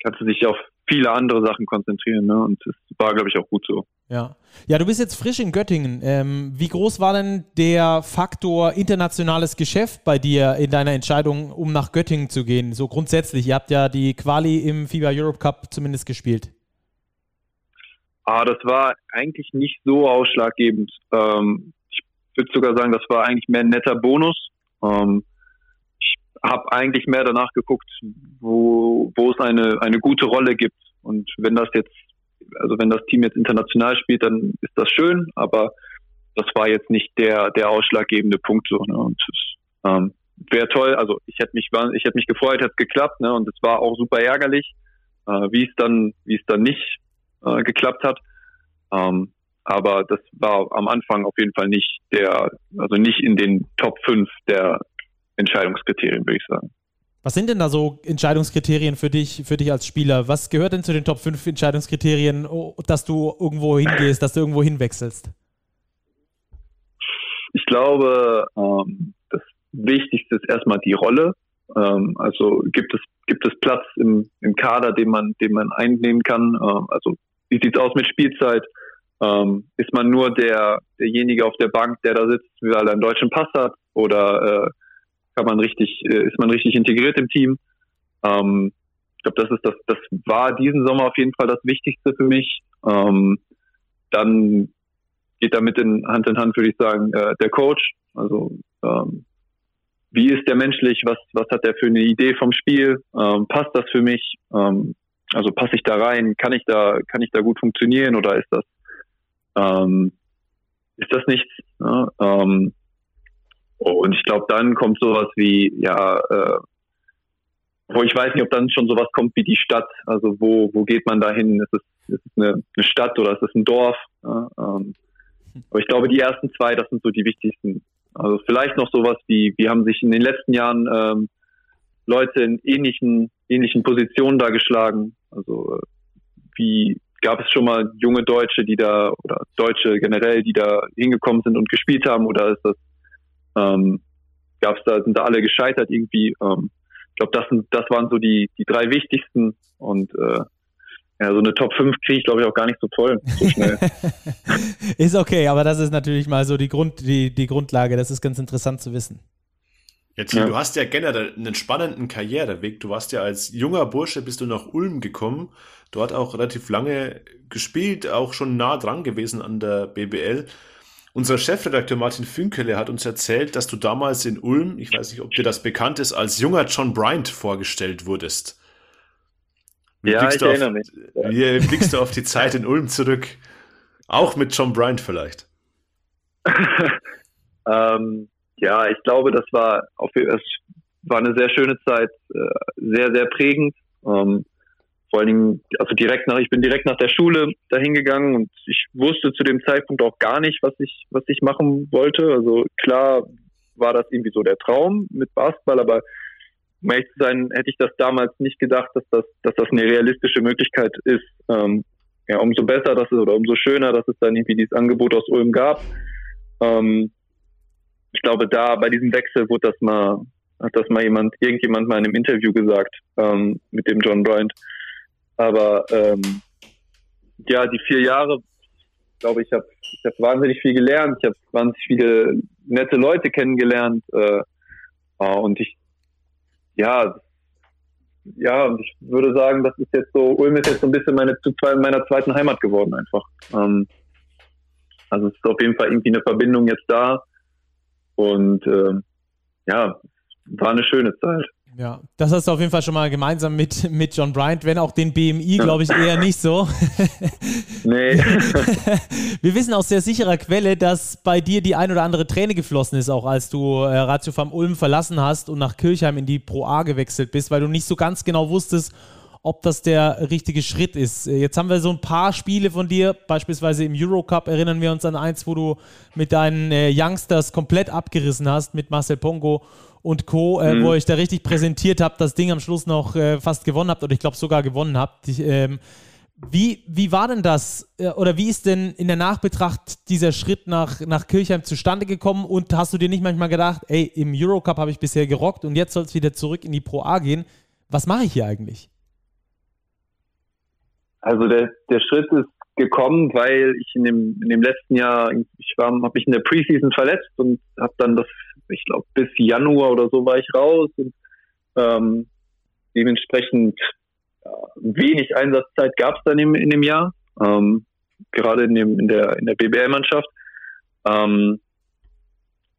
Speaker 3: kannst du dich auf viele andere Sachen konzentrieren. Ne? Und das war, glaube ich, auch gut so.
Speaker 1: Ja. Ja, du bist jetzt frisch in Göttingen. Ähm, wie groß war denn der Faktor internationales Geschäft bei dir in deiner Entscheidung, um nach Göttingen zu gehen? So grundsätzlich, ihr habt ja die Quali im FIBA Europe Cup zumindest gespielt.
Speaker 3: Ah, das war eigentlich nicht so ausschlaggebend. Ähm, ich würde sogar sagen, das war eigentlich mehr ein netter Bonus. Ähm, ich habe eigentlich mehr danach geguckt, wo, wo es eine, eine gute Rolle gibt. Und wenn das jetzt, also wenn das Team jetzt international spielt, dann ist das schön, aber das war jetzt nicht der, der ausschlaggebende Punkt so. Ne? Und ähm, wäre toll, also ich hätte mich, ich hätte mich gefreut, hätte es geklappt, ne? Und es war auch super ärgerlich, äh, wie es dann, wie es dann nicht äh, geklappt hat. Ähm, aber das war am Anfang auf jeden Fall nicht der, also nicht in den Top 5 der Entscheidungskriterien, würde ich sagen.
Speaker 1: Was sind denn da so Entscheidungskriterien für dich, für dich als Spieler? Was gehört denn zu den Top 5 Entscheidungskriterien, dass du irgendwo hingehst, dass du irgendwo hinwechselst?
Speaker 3: Ich glaube, ähm, das Wichtigste ist erstmal die Rolle. Ähm, also gibt es, gibt es Platz im, im Kader, den man, den man einnehmen kann? Ähm, also wie sieht's aus mit Spielzeit? Ähm, ist man nur der, derjenige auf der Bank, der da sitzt, weil er einen deutschen Pass hat? Oder äh, kann man richtig, äh, ist man richtig integriert im Team? Ähm, ich glaube, das ist das, das war diesen Sommer auf jeden Fall das Wichtigste für mich. Ähm, dann geht damit in Hand in Hand, würde ich sagen, äh, der Coach. Also ähm, wie ist der menschlich? Was, was hat der für eine Idee vom Spiel? Ähm, passt das für mich? Ähm, also passe ich da rein? Kann ich da, kann ich da gut funktionieren oder ist das, ähm, ist das nichts? Ne? Ähm, und ich glaube, dann kommt sowas wie, ja, äh, wo ich weiß nicht, ob dann schon sowas kommt wie die Stadt. Also wo, wo geht man da hin? Ist es, ist es eine, eine Stadt oder ist es ein Dorf? Ja, ähm, aber ich glaube, die ersten zwei, das sind so die wichtigsten. Also vielleicht noch sowas wie, wie haben sich in den letzten Jahren ähm, Leute in ähnlichen, ähnlichen Positionen da geschlagen. Also äh, wie gab es schon mal junge Deutsche, die da oder Deutsche generell, die da hingekommen sind und gespielt haben oder ist das ähm, gab es da sind da alle gescheitert irgendwie? Ähm, ich glaube, das sind das waren so die die drei wichtigsten und äh, ja, so eine Top 5 kriege ich, glaube ich, auch gar nicht so toll, so schnell.
Speaker 1: ist okay, aber das ist natürlich mal so die, Grund, die, die Grundlage. Das ist ganz interessant zu wissen.
Speaker 2: Jetzt, ja. du hast ja generell einen spannenden Karriereweg. Du warst ja als junger Bursche, bist du nach Ulm gekommen, dort auch relativ lange gespielt, auch schon nah dran gewesen an der BBL. Unser Chefredakteur Martin Fünkele hat uns erzählt, dass du damals in Ulm, ich weiß nicht, ob dir das bekannt ist, als junger John Bryant vorgestellt wurdest. Wie ja, ich erinnere auf, mich. Wie blickst du auf die Zeit in Ulm zurück? Auch mit John Bryant vielleicht?
Speaker 3: ähm, ja, ich glaube, das war auf, es war eine sehr schöne Zeit, äh, sehr, sehr prägend. Ähm, vor allen Dingen, also direkt nach, ich bin direkt nach der Schule dahin gegangen und ich wusste zu dem Zeitpunkt auch gar nicht, was ich, was ich machen wollte. Also klar war das irgendwie so der Traum mit Basketball, aber um ehrlich zu sein, hätte ich das damals nicht gedacht, dass das, dass das eine realistische Möglichkeit ist. Ähm, ja, umso besser dass es oder umso schöner, dass es dann irgendwie dieses Angebot aus Ulm gab. Ähm, ich glaube, da bei diesem Wechsel wurde das mal, hat das mal jemand, irgendjemand mal in einem Interview gesagt, ähm, mit dem John Bryant. Aber ähm, ja, die vier Jahre, glaube ich, habe ich hab wahnsinnig viel gelernt. Ich habe wahnsinnig viele nette Leute kennengelernt. Äh, äh, und ich, ja, ja, und ich würde sagen, das ist jetzt so, Ulm ist jetzt so ein bisschen meine, meiner zweiten Heimat geworden einfach. Ähm, also es ist auf jeden Fall irgendwie eine Verbindung jetzt da. Und äh, ja, war eine schöne Zeit.
Speaker 1: Ja, das hast du auf jeden Fall schon mal gemeinsam mit, mit John Bryant, wenn auch den BMI, glaube ich, eher nicht so. nee. Wir wissen aus sehr sicherer Quelle, dass bei dir die ein oder andere Träne geflossen ist, auch als du äh, Ratio Ulm verlassen hast und nach Kirchheim in die Pro A gewechselt bist, weil du nicht so ganz genau wusstest, ob das der richtige Schritt ist. Äh, jetzt haben wir so ein paar Spiele von dir, beispielsweise im Eurocup erinnern wir uns an eins, wo du mit deinen äh, Youngsters komplett abgerissen hast, mit Marcel Pongo und Co., äh, mhm. wo ich da richtig präsentiert habe, das Ding am Schluss noch äh, fast gewonnen habt oder ich glaube sogar gewonnen habt. Ich, ähm, wie, wie war denn das äh, oder wie ist denn in der Nachbetracht dieser Schritt nach, nach Kirchheim zustande gekommen und hast du dir nicht manchmal gedacht, ey, im Eurocup habe ich bisher gerockt und jetzt soll es wieder zurück in die Pro A gehen? Was mache ich hier eigentlich?
Speaker 3: Also der, der Schritt ist gekommen, weil ich in dem, in dem letzten Jahr, ich war, habe mich in der Preseason verletzt und habe dann das ich glaube, bis Januar oder so war ich raus und ähm, dementsprechend wenig Einsatzzeit gab es dann in, in dem Jahr, ähm, gerade in, dem, in der, in der BBL-Mannschaft. Ähm,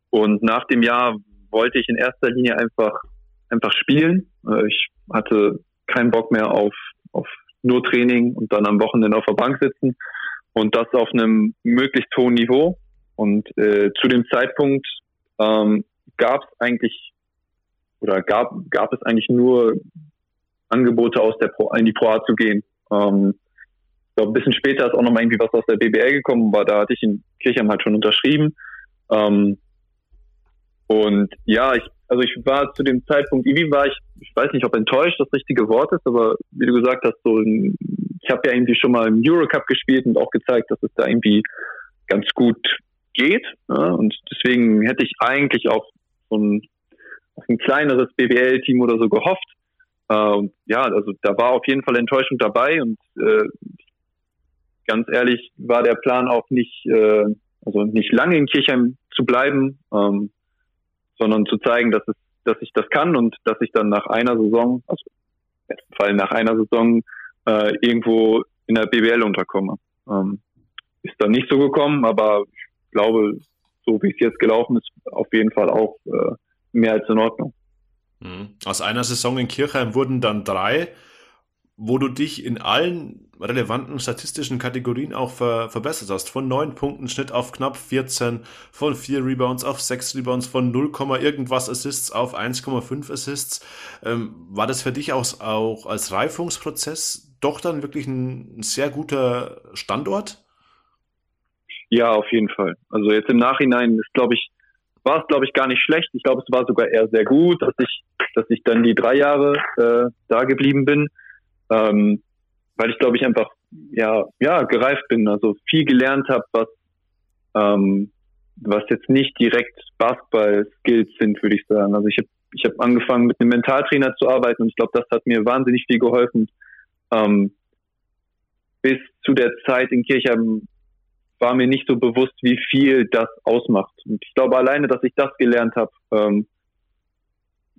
Speaker 3: und nach dem Jahr wollte ich in erster Linie einfach, einfach spielen. Äh, ich hatte keinen Bock mehr auf, auf nur Training und dann am Wochenende auf der Bank sitzen und das auf einem möglichst hohen Niveau. Und äh, zu dem Zeitpunkt ähm, gab es eigentlich oder gab, gab es eigentlich nur Angebote aus der Pro, in die Pro A zu gehen. Ähm, ich glaube, ein bisschen später ist auch noch mal irgendwie was aus der BBL gekommen, aber da hatte ich in Kirchheim halt schon unterschrieben. Ähm, und ja, ich, also ich war zu dem Zeitpunkt, irgendwie war ich, ich weiß nicht, ob enttäuscht das richtige Wort ist, aber wie du gesagt hast, so, ich habe ja irgendwie schon mal im Eurocup gespielt und auch gezeigt, dass es da irgendwie ganz gut geht. Ja, und deswegen hätte ich eigentlich auf so ein, auf ein kleineres BWL-Team oder so gehofft. Äh, ja, also da war auf jeden Fall Enttäuschung dabei und äh, ganz ehrlich war der Plan auch nicht, äh, also nicht lange in Kirchheim zu bleiben, ähm, sondern zu zeigen, dass es, dass ich das kann und dass ich dann nach einer Saison, also im besten Fall nach einer Saison äh, irgendwo in der BWL unterkomme. Ähm, ist dann nicht so gekommen, aber ich glaube, so wie es jetzt gelaufen ist, auf jeden Fall auch äh, mehr als in Ordnung.
Speaker 2: Mhm. Aus einer Saison in Kirchheim wurden dann drei, wo du dich in allen relevanten statistischen Kategorien auch ver verbessert hast. Von neun Punkten Schnitt auf knapp 14, von vier Rebounds auf sechs Rebounds, von 0, irgendwas Assists auf 1,5 Assists. Ähm, war das für dich auch, auch als Reifungsprozess doch dann wirklich ein, ein sehr guter Standort?
Speaker 3: Ja, auf jeden Fall. Also jetzt im Nachhinein ist, glaube ich, war es, glaube ich, gar nicht schlecht. Ich glaube, es war sogar eher sehr gut, dass ich, dass ich dann die drei Jahre äh, da geblieben bin, ähm, weil ich, glaube ich, einfach ja, ja, gereift bin, also viel gelernt habe, was, ähm, was jetzt nicht direkt Basketball-Skills sind, würde ich sagen. Also ich habe ich hab angefangen mit einem Mentaltrainer zu arbeiten und ich glaube, das hat mir wahnsinnig viel geholfen. Ähm, bis zu der Zeit in Kirchheim war mir nicht so bewusst, wie viel das ausmacht. Und ich glaube, alleine, dass ich das gelernt habe, ähm,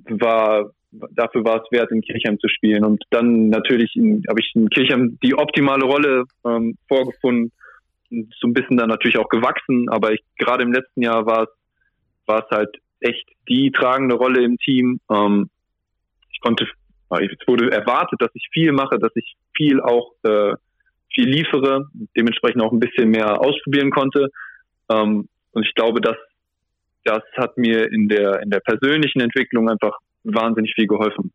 Speaker 3: war dafür war es wert, in Kirchheim zu spielen. Und dann natürlich habe ich in Kirchheim die optimale Rolle ähm, vorgefunden, so ein bisschen dann natürlich auch gewachsen. Aber ich, gerade im letzten Jahr war es war es halt echt die tragende Rolle im Team. Ähm, ich konnte, es wurde erwartet, dass ich viel mache, dass ich viel auch äh, viel liefere, dementsprechend auch ein bisschen mehr ausprobieren konnte. Ähm, und ich glaube, dass das hat mir in der in der persönlichen Entwicklung einfach wahnsinnig viel geholfen.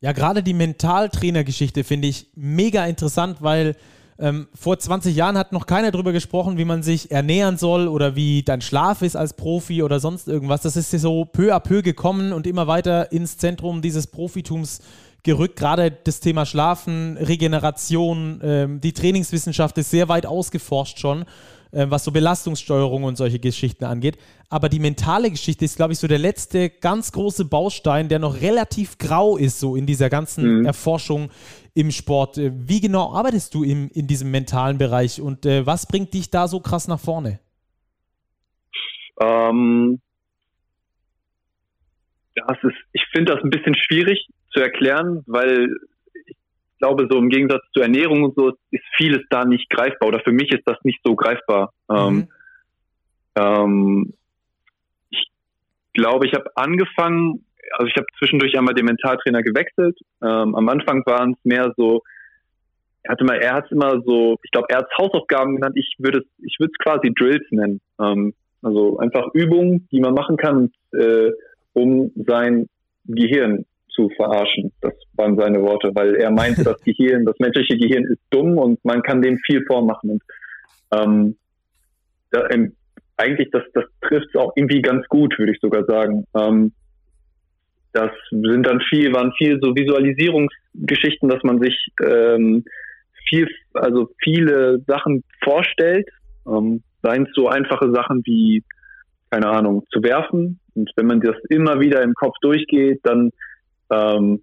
Speaker 1: Ja, gerade die Mentaltrainergeschichte finde ich mega interessant, weil ähm, vor 20 Jahren hat noch keiner darüber gesprochen, wie man sich ernähren soll oder wie dein Schlaf ist als Profi oder sonst irgendwas. Das ist so peu à peu gekommen und immer weiter ins Zentrum dieses Profitums gerückt. Gerade das Thema Schlafen, Regeneration, ähm, die Trainingswissenschaft ist sehr weit ausgeforscht schon. Äh, was so Belastungssteuerung und solche Geschichten angeht. Aber die mentale Geschichte ist, glaube ich, so der letzte ganz große Baustein, der noch relativ grau ist, so in dieser ganzen mhm. Erforschung im Sport. Äh, wie genau arbeitest du im, in diesem mentalen Bereich und äh, was bringt dich da so krass nach vorne?
Speaker 3: Ähm, das ist, ich finde das ein bisschen schwierig zu erklären, weil glaube, so im Gegensatz zur Ernährung und so ist vieles da nicht greifbar oder für mich ist das nicht so greifbar. Ähm, mhm. Ähm, ich glaube, ich habe angefangen, also ich habe zwischendurch einmal den Mentaltrainer gewechselt. Ähm, am Anfang waren es mehr so, er hatte mal, er hat es immer so, ich glaube, er hat es Hausaufgaben genannt. Ich würde es, ich würde es quasi Drills nennen. Ähm, also einfach Übungen, die man machen kann, äh, um sein Gehirn zu verarschen. Das waren seine Worte, weil er meinte, das Gehirn, das menschliche Gehirn ist dumm und man kann dem viel vormachen. Und ähm, da, ähm, eigentlich, das, das trifft es auch irgendwie ganz gut, würde ich sogar sagen. Ähm, das sind dann viel, waren viel so Visualisierungsgeschichten, dass man sich ähm, viel, also viele Sachen vorstellt. Ähm, seien es so einfache Sachen wie, keine Ahnung, zu werfen. Und wenn man das immer wieder im Kopf durchgeht, dann ähm,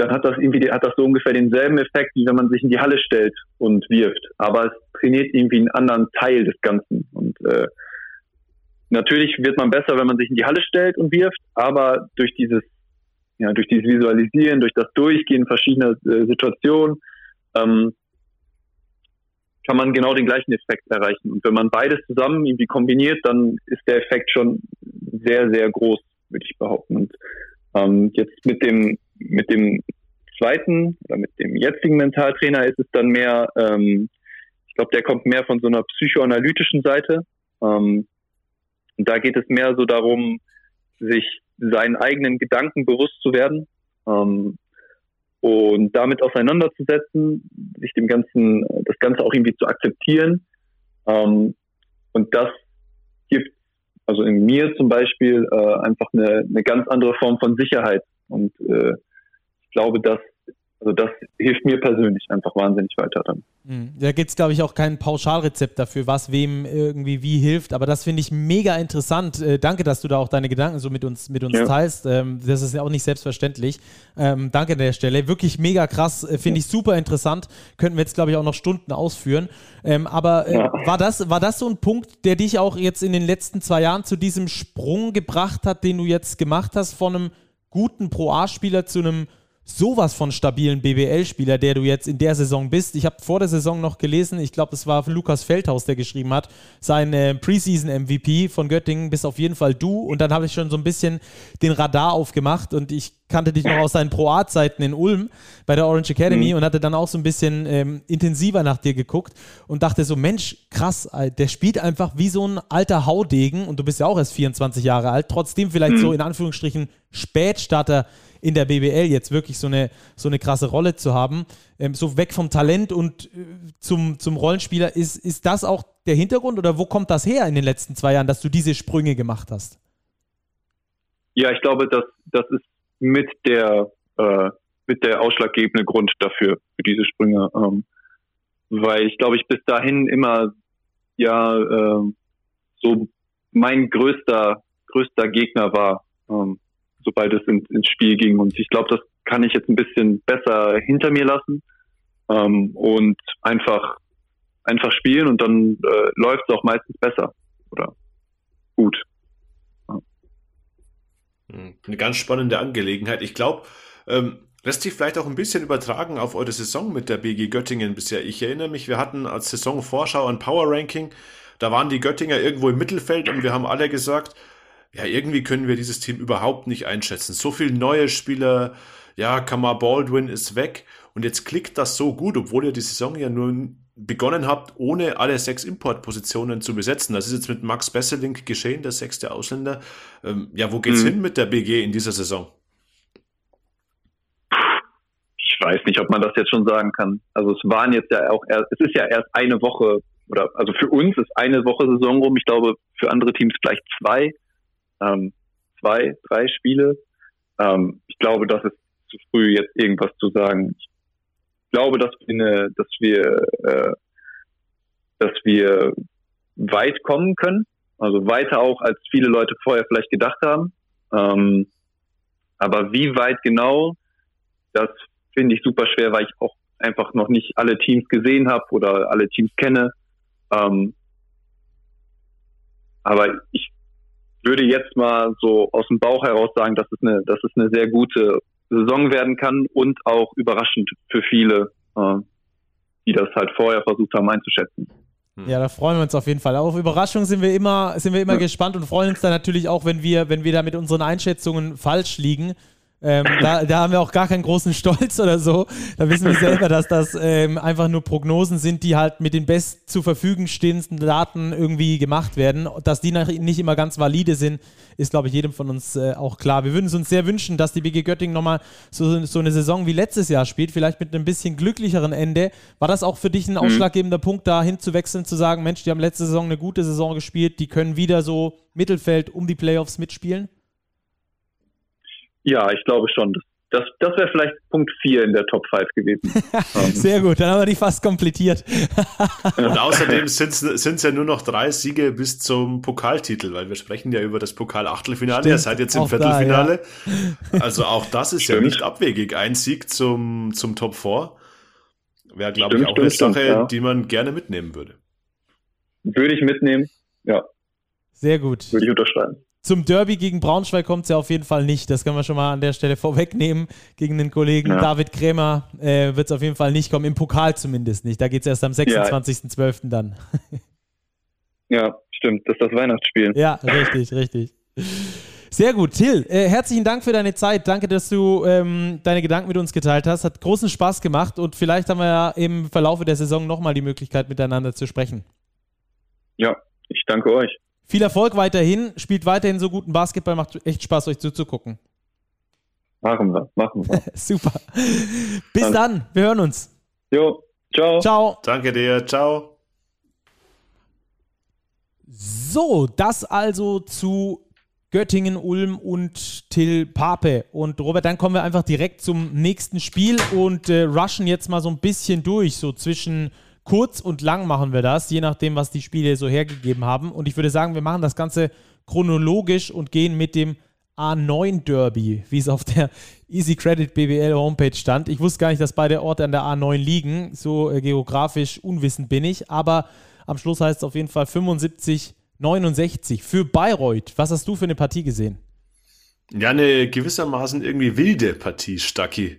Speaker 3: dann hat das irgendwie hat das so ungefähr denselben Effekt, wie wenn man sich in die Halle stellt und wirft. Aber es trainiert irgendwie einen anderen Teil des Ganzen. Und äh, natürlich wird man besser, wenn man sich in die Halle stellt und wirft, aber durch dieses, ja, durch dieses Visualisieren, durch das Durchgehen verschiedener äh, Situationen, ähm, kann man genau den gleichen Effekt erreichen. Und wenn man beides zusammen irgendwie kombiniert, dann ist der Effekt schon sehr, sehr groß, würde ich behaupten. Und ähm, jetzt mit dem, mit dem zweiten oder mit dem jetzigen Mentaltrainer ist es dann mehr, ähm, ich glaube, der kommt mehr von so einer psychoanalytischen Seite. Ähm, und da geht es mehr so darum, sich seinen eigenen Gedanken bewusst zu werden ähm, und damit auseinanderzusetzen, sich dem Ganzen, das Ganze auch irgendwie zu akzeptieren. Ähm, und das gibt also in mir zum Beispiel äh, einfach eine, eine ganz andere Form von Sicherheit. Und äh, ich glaube, dass also das hilft mir persönlich einfach wahnsinnig weiter dann.
Speaker 1: Hm. Da gibt es, glaube ich, auch kein Pauschalrezept dafür, was wem irgendwie wie hilft. Aber das finde ich mega interessant. Äh, danke, dass du da auch deine Gedanken so mit uns, mit uns ja. teilst. Ähm, das ist ja auch nicht selbstverständlich. Ähm, danke an der Stelle. Wirklich mega krass. Äh, finde ich super interessant. Könnten wir jetzt, glaube ich, auch noch Stunden ausführen. Ähm, aber äh, ja. war, das, war das so ein Punkt, der dich auch jetzt in den letzten zwei Jahren zu diesem Sprung gebracht hat, den du jetzt gemacht hast, von einem guten Pro-A-Spieler zu einem sowas von stabilen BBL-Spieler, der du jetzt in der Saison bist. Ich habe vor der Saison noch gelesen, ich glaube, es war Lukas Feldhaus, der geschrieben hat, sein äh, Preseason-MVP von Göttingen bist auf jeden Fall du. Und dann habe ich schon so ein bisschen den Radar aufgemacht und ich kannte dich noch aus seinen Pro-Art-Zeiten in Ulm bei der Orange Academy mhm. und hatte dann auch so ein bisschen ähm, intensiver nach dir geguckt und dachte so, Mensch, krass, der spielt einfach wie so ein alter Haudegen und du bist ja auch erst 24 Jahre alt, trotzdem vielleicht mhm. so in Anführungsstrichen Spätstarter in der BBL jetzt wirklich so eine, so eine krasse Rolle zu haben. Ähm, so weg vom Talent und äh, zum, zum Rollenspieler. Ist, ist das auch der Hintergrund oder wo kommt das her in den letzten zwei Jahren, dass du diese Sprünge gemacht hast?
Speaker 3: Ja, ich glaube, das, das ist mit der, äh, mit der ausschlaggebende Grund dafür, für diese Sprünge. Ähm, weil ich glaube, ich bis dahin immer ja äh, so mein größter, größter Gegner war. Ähm, sobald es ins, ins Spiel ging. Und ich glaube, das kann ich jetzt ein bisschen besser hinter mir lassen ähm, und einfach einfach spielen und dann äh, läuft es auch meistens besser oder gut.
Speaker 2: Hm, eine ganz spannende Angelegenheit. Ich glaube, ähm, lässt sich vielleicht auch ein bisschen übertragen auf eure Saison mit der BG Göttingen bisher. Ich erinnere mich, wir hatten als Saisonvorschau ein Power Ranking. Da waren die Göttinger irgendwo im Mittelfeld und wir haben alle gesagt, ja, irgendwie können wir dieses Team überhaupt nicht einschätzen. So viele neue Spieler, ja, Kamar Baldwin ist weg und jetzt klickt das so gut, obwohl ihr die Saison ja nur begonnen habt, ohne alle sechs Importpositionen zu besetzen. Das ist jetzt mit Max Besselink geschehen, der sechste Ausländer. Ähm, ja, wo geht's mhm. hin mit der BG in dieser Saison?
Speaker 3: weiß nicht, ob man das jetzt schon sagen kann. Also es waren jetzt ja auch erst, es ist ja erst eine Woche oder also für uns ist eine Woche Saison rum. Ich glaube für andere Teams vielleicht zwei, ähm, zwei, drei Spiele. Ähm, ich glaube, das ist zu früh jetzt irgendwas zu sagen. Ich glaube, dass wir, eine, dass wir, äh, dass wir weit kommen können. Also weiter auch, als viele Leute vorher vielleicht gedacht haben. Ähm, aber wie weit genau, das finde ich super schwer, weil ich auch einfach noch nicht alle Teams gesehen habe oder alle Teams kenne. Ähm, aber ich würde jetzt mal so aus dem Bauch heraus sagen, dass es eine, dass es eine sehr gute Saison werden kann und auch überraschend für viele, äh, die das halt vorher versucht haben einzuschätzen.
Speaker 1: Ja, da freuen wir uns auf jeden Fall. Auf Überraschung sind wir immer, sind wir immer ja. gespannt und freuen uns dann natürlich auch, wenn wir, wenn wir da mit unseren Einschätzungen falsch liegen. Ähm, da, da, haben wir auch gar keinen großen Stolz oder so. Da wissen wir selber, dass das ähm, einfach nur Prognosen sind, die halt mit den best zur Verfügung stehenden Daten irgendwie gemacht werden. Dass die nicht immer ganz valide sind, ist, glaube ich, jedem von uns äh, auch klar. Wir würden es uns sehr wünschen, dass die BG Göttingen nochmal so, so eine Saison wie letztes Jahr spielt, vielleicht mit einem bisschen glücklicheren Ende. War das auch für dich ein mhm. ausschlaggebender mhm. Punkt, da hinzuwechseln, zu sagen, Mensch, die haben letzte Saison eine gute Saison gespielt, die können wieder so Mittelfeld um die Playoffs mitspielen?
Speaker 3: Ja, ich glaube schon. Das, das wäre vielleicht Punkt 4 in der Top 5 gewesen.
Speaker 1: Sehr gut, dann haben wir die fast komplettiert.
Speaker 2: Und außerdem sind es ja nur noch drei Siege bis zum Pokaltitel, weil wir sprechen ja über das Pokal-Achtelfinale. Ihr seid jetzt im Viertelfinale. Da, ja. Also auch das ist stimmt. ja nicht abwegig. Ein Sieg zum, zum Top 4 wäre, glaube ich, auch stimmt, eine Sache, ja. die man gerne mitnehmen würde.
Speaker 3: Würde ich mitnehmen, ja.
Speaker 1: Sehr gut.
Speaker 3: Würde ich unterschreiben.
Speaker 1: Zum Derby gegen Braunschweig kommt es ja auf jeden Fall nicht. Das können wir schon mal an der Stelle vorwegnehmen. Gegen den Kollegen ja. David Krämer äh, wird es auf jeden Fall nicht kommen. Im Pokal zumindest nicht. Da geht es erst am 26.12. Ja. dann.
Speaker 3: ja, stimmt. Das ist das Weihnachtsspiel.
Speaker 1: Ja, richtig, richtig. Sehr gut. Till, äh, herzlichen Dank für deine Zeit. Danke, dass du ähm, deine Gedanken mit uns geteilt hast. Hat großen Spaß gemacht und vielleicht haben wir ja im Verlauf der Saison nochmal die Möglichkeit, miteinander zu sprechen.
Speaker 3: Ja, ich danke euch.
Speaker 1: Viel Erfolg weiterhin, spielt weiterhin so guten Basketball, macht echt Spaß, euch zuzugucken.
Speaker 3: Machen wir, machen wir.
Speaker 1: Super. Bis Danke. dann, wir hören uns.
Speaker 3: Jo, ciao.
Speaker 1: Ciao.
Speaker 2: Danke dir, ciao.
Speaker 1: So, das also zu Göttingen, Ulm und Till Pape. Und Robert, dann kommen wir einfach direkt zum nächsten Spiel und äh, rushen jetzt mal so ein bisschen durch, so zwischen Kurz und lang machen wir das, je nachdem, was die Spiele so hergegeben haben. Und ich würde sagen, wir machen das Ganze chronologisch und gehen mit dem A9 Derby, wie es auf der Easy Credit BWL Homepage stand. Ich wusste gar nicht, dass beide Orte an der A9 liegen. So äh, geografisch unwissend bin ich. Aber am Schluss heißt es auf jeden Fall 75, 69 für Bayreuth. Was hast du für eine Partie gesehen?
Speaker 2: Ja, eine gewissermaßen irgendwie wilde Partie, Stacki.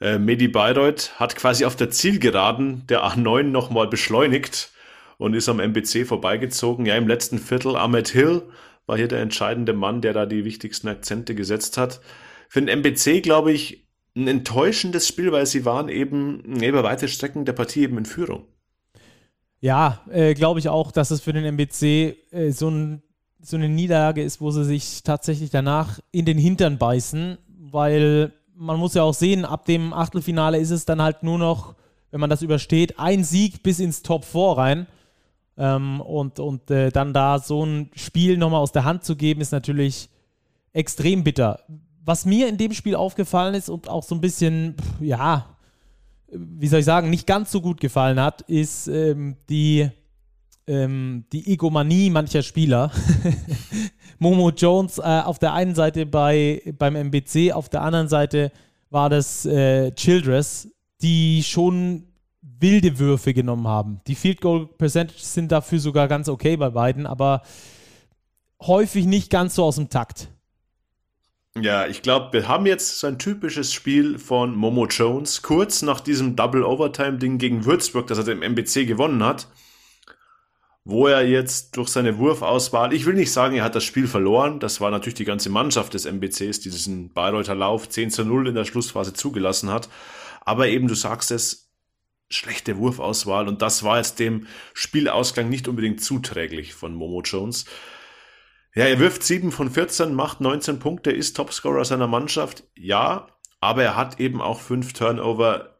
Speaker 2: Äh, Medi Bayreuth hat quasi auf der Zielgeraden der A9 nochmal beschleunigt und ist am MBC vorbeigezogen. Ja, im letzten Viertel Ahmed Hill war hier der entscheidende Mann, der da die wichtigsten Akzente gesetzt hat. Für den MBC, glaube ich, ein enttäuschendes Spiel, weil sie waren eben über weite Strecken der Partie eben in Führung.
Speaker 1: Ja, äh, glaube ich auch, dass es für den MBC äh, so, ein, so eine Niederlage ist, wo sie sich tatsächlich danach in den Hintern beißen, weil man muss ja auch sehen, ab dem Achtelfinale ist es dann halt nur noch, wenn man das übersteht, ein Sieg bis ins Top 4 rein. Ähm, und und äh, dann da so ein Spiel nochmal aus der Hand zu geben, ist natürlich extrem bitter. Was mir in dem Spiel aufgefallen ist und auch so ein bisschen, ja, wie soll ich sagen, nicht ganz so gut gefallen hat, ist ähm, die, ähm, die Egomanie mancher Spieler. Momo Jones äh, auf der einen Seite bei, beim MBC, auf der anderen Seite war das äh, Childress, die schon wilde Würfe genommen haben. Die Field Goal Percentages sind dafür sogar ganz okay bei beiden, aber häufig nicht ganz so aus dem Takt.
Speaker 2: Ja, ich glaube, wir haben jetzt so ein typisches Spiel von Momo Jones, kurz nach diesem Double Overtime Ding gegen Würzburg, das er im MBC gewonnen hat wo er jetzt durch seine Wurfauswahl, ich will nicht sagen, er hat das Spiel verloren, das war natürlich die ganze Mannschaft des MBCs, die diesen Bayreuther Lauf 10 zu 0 in der Schlussphase zugelassen hat, aber eben, du sagst es, schlechte Wurfauswahl. Und das war jetzt dem Spielausgang nicht unbedingt zuträglich von Momo Jones. Ja, er wirft 7 von 14, macht 19 Punkte, ist Topscorer seiner Mannschaft, ja, aber er hat eben auch fünf Turnover.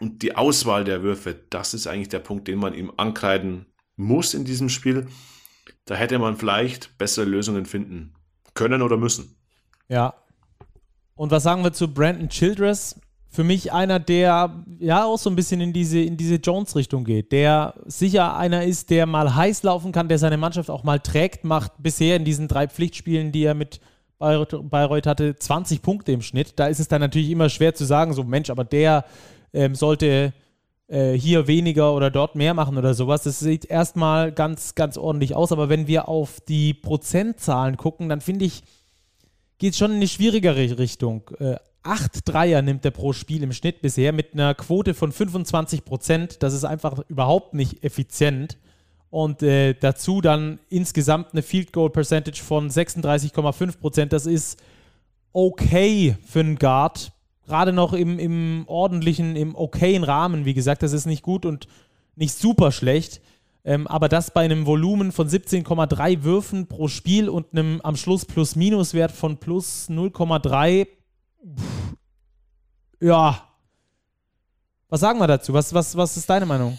Speaker 2: Und die Auswahl der Würfe, das ist eigentlich der Punkt, den man ihm ankreiden muss in diesem Spiel. Da hätte man vielleicht bessere Lösungen finden können oder müssen.
Speaker 1: Ja. Und was sagen wir zu Brandon Childress? Für mich einer, der ja auch so ein bisschen in diese, in diese Jones-Richtung geht, der sicher einer ist, der mal heiß laufen kann, der seine Mannschaft auch mal trägt, macht bisher in diesen drei Pflichtspielen, die er mit Bayreuth hatte 20 Punkte im Schnitt. Da ist es dann natürlich immer schwer zu sagen, so Mensch, aber der ähm, sollte äh, hier weniger oder dort mehr machen oder sowas. Das sieht erstmal ganz, ganz ordentlich aus. Aber wenn wir auf die Prozentzahlen gucken, dann finde ich, geht es schon in eine schwierigere Richtung. Äh, acht Dreier nimmt er pro Spiel im Schnitt bisher mit einer Quote von 25 Prozent. Das ist einfach überhaupt nicht effizient und äh, dazu dann insgesamt eine Field Goal Percentage von 36,5 Prozent. Das ist okay für einen Guard. Gerade noch im, im ordentlichen, im okayen Rahmen. Wie gesagt, das ist nicht gut und nicht super schlecht. Ähm, aber das bei einem Volumen von 17,3 Würfen pro Spiel und einem am Schluss Plus-Minus-Wert von plus 0,3. Ja. Was sagen wir dazu? Was, was, was ist deine Meinung?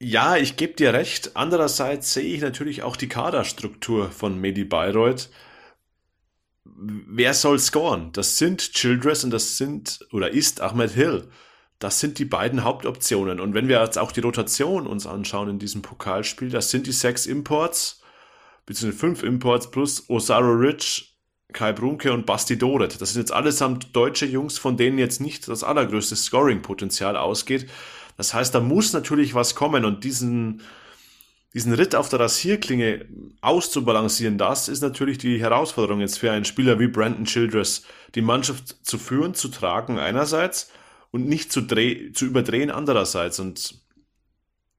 Speaker 2: Ja, ich gebe dir recht. Andererseits sehe ich natürlich auch die Kaderstruktur von Medi Bayreuth. Wer soll scoren? Das sind Childress und das sind oder ist Ahmed Hill. Das sind die beiden Hauptoptionen. Und wenn wir jetzt auch die Rotation uns anschauen in diesem Pokalspiel, das sind die sechs Imports, beziehungsweise fünf Imports plus Osaro Rich, Kai Brunke und Basti Doret. Das sind jetzt allesamt deutsche Jungs, von denen jetzt nicht das allergrößte Scoring-Potenzial ausgeht. Das heißt, da muss natürlich was kommen und diesen, diesen Ritt auf der Rasierklinge auszubalancieren, das ist natürlich die Herausforderung jetzt für einen Spieler wie Brandon Childress, die Mannschaft zu führen, zu tragen einerseits und nicht zu, dreh, zu überdrehen andererseits. Und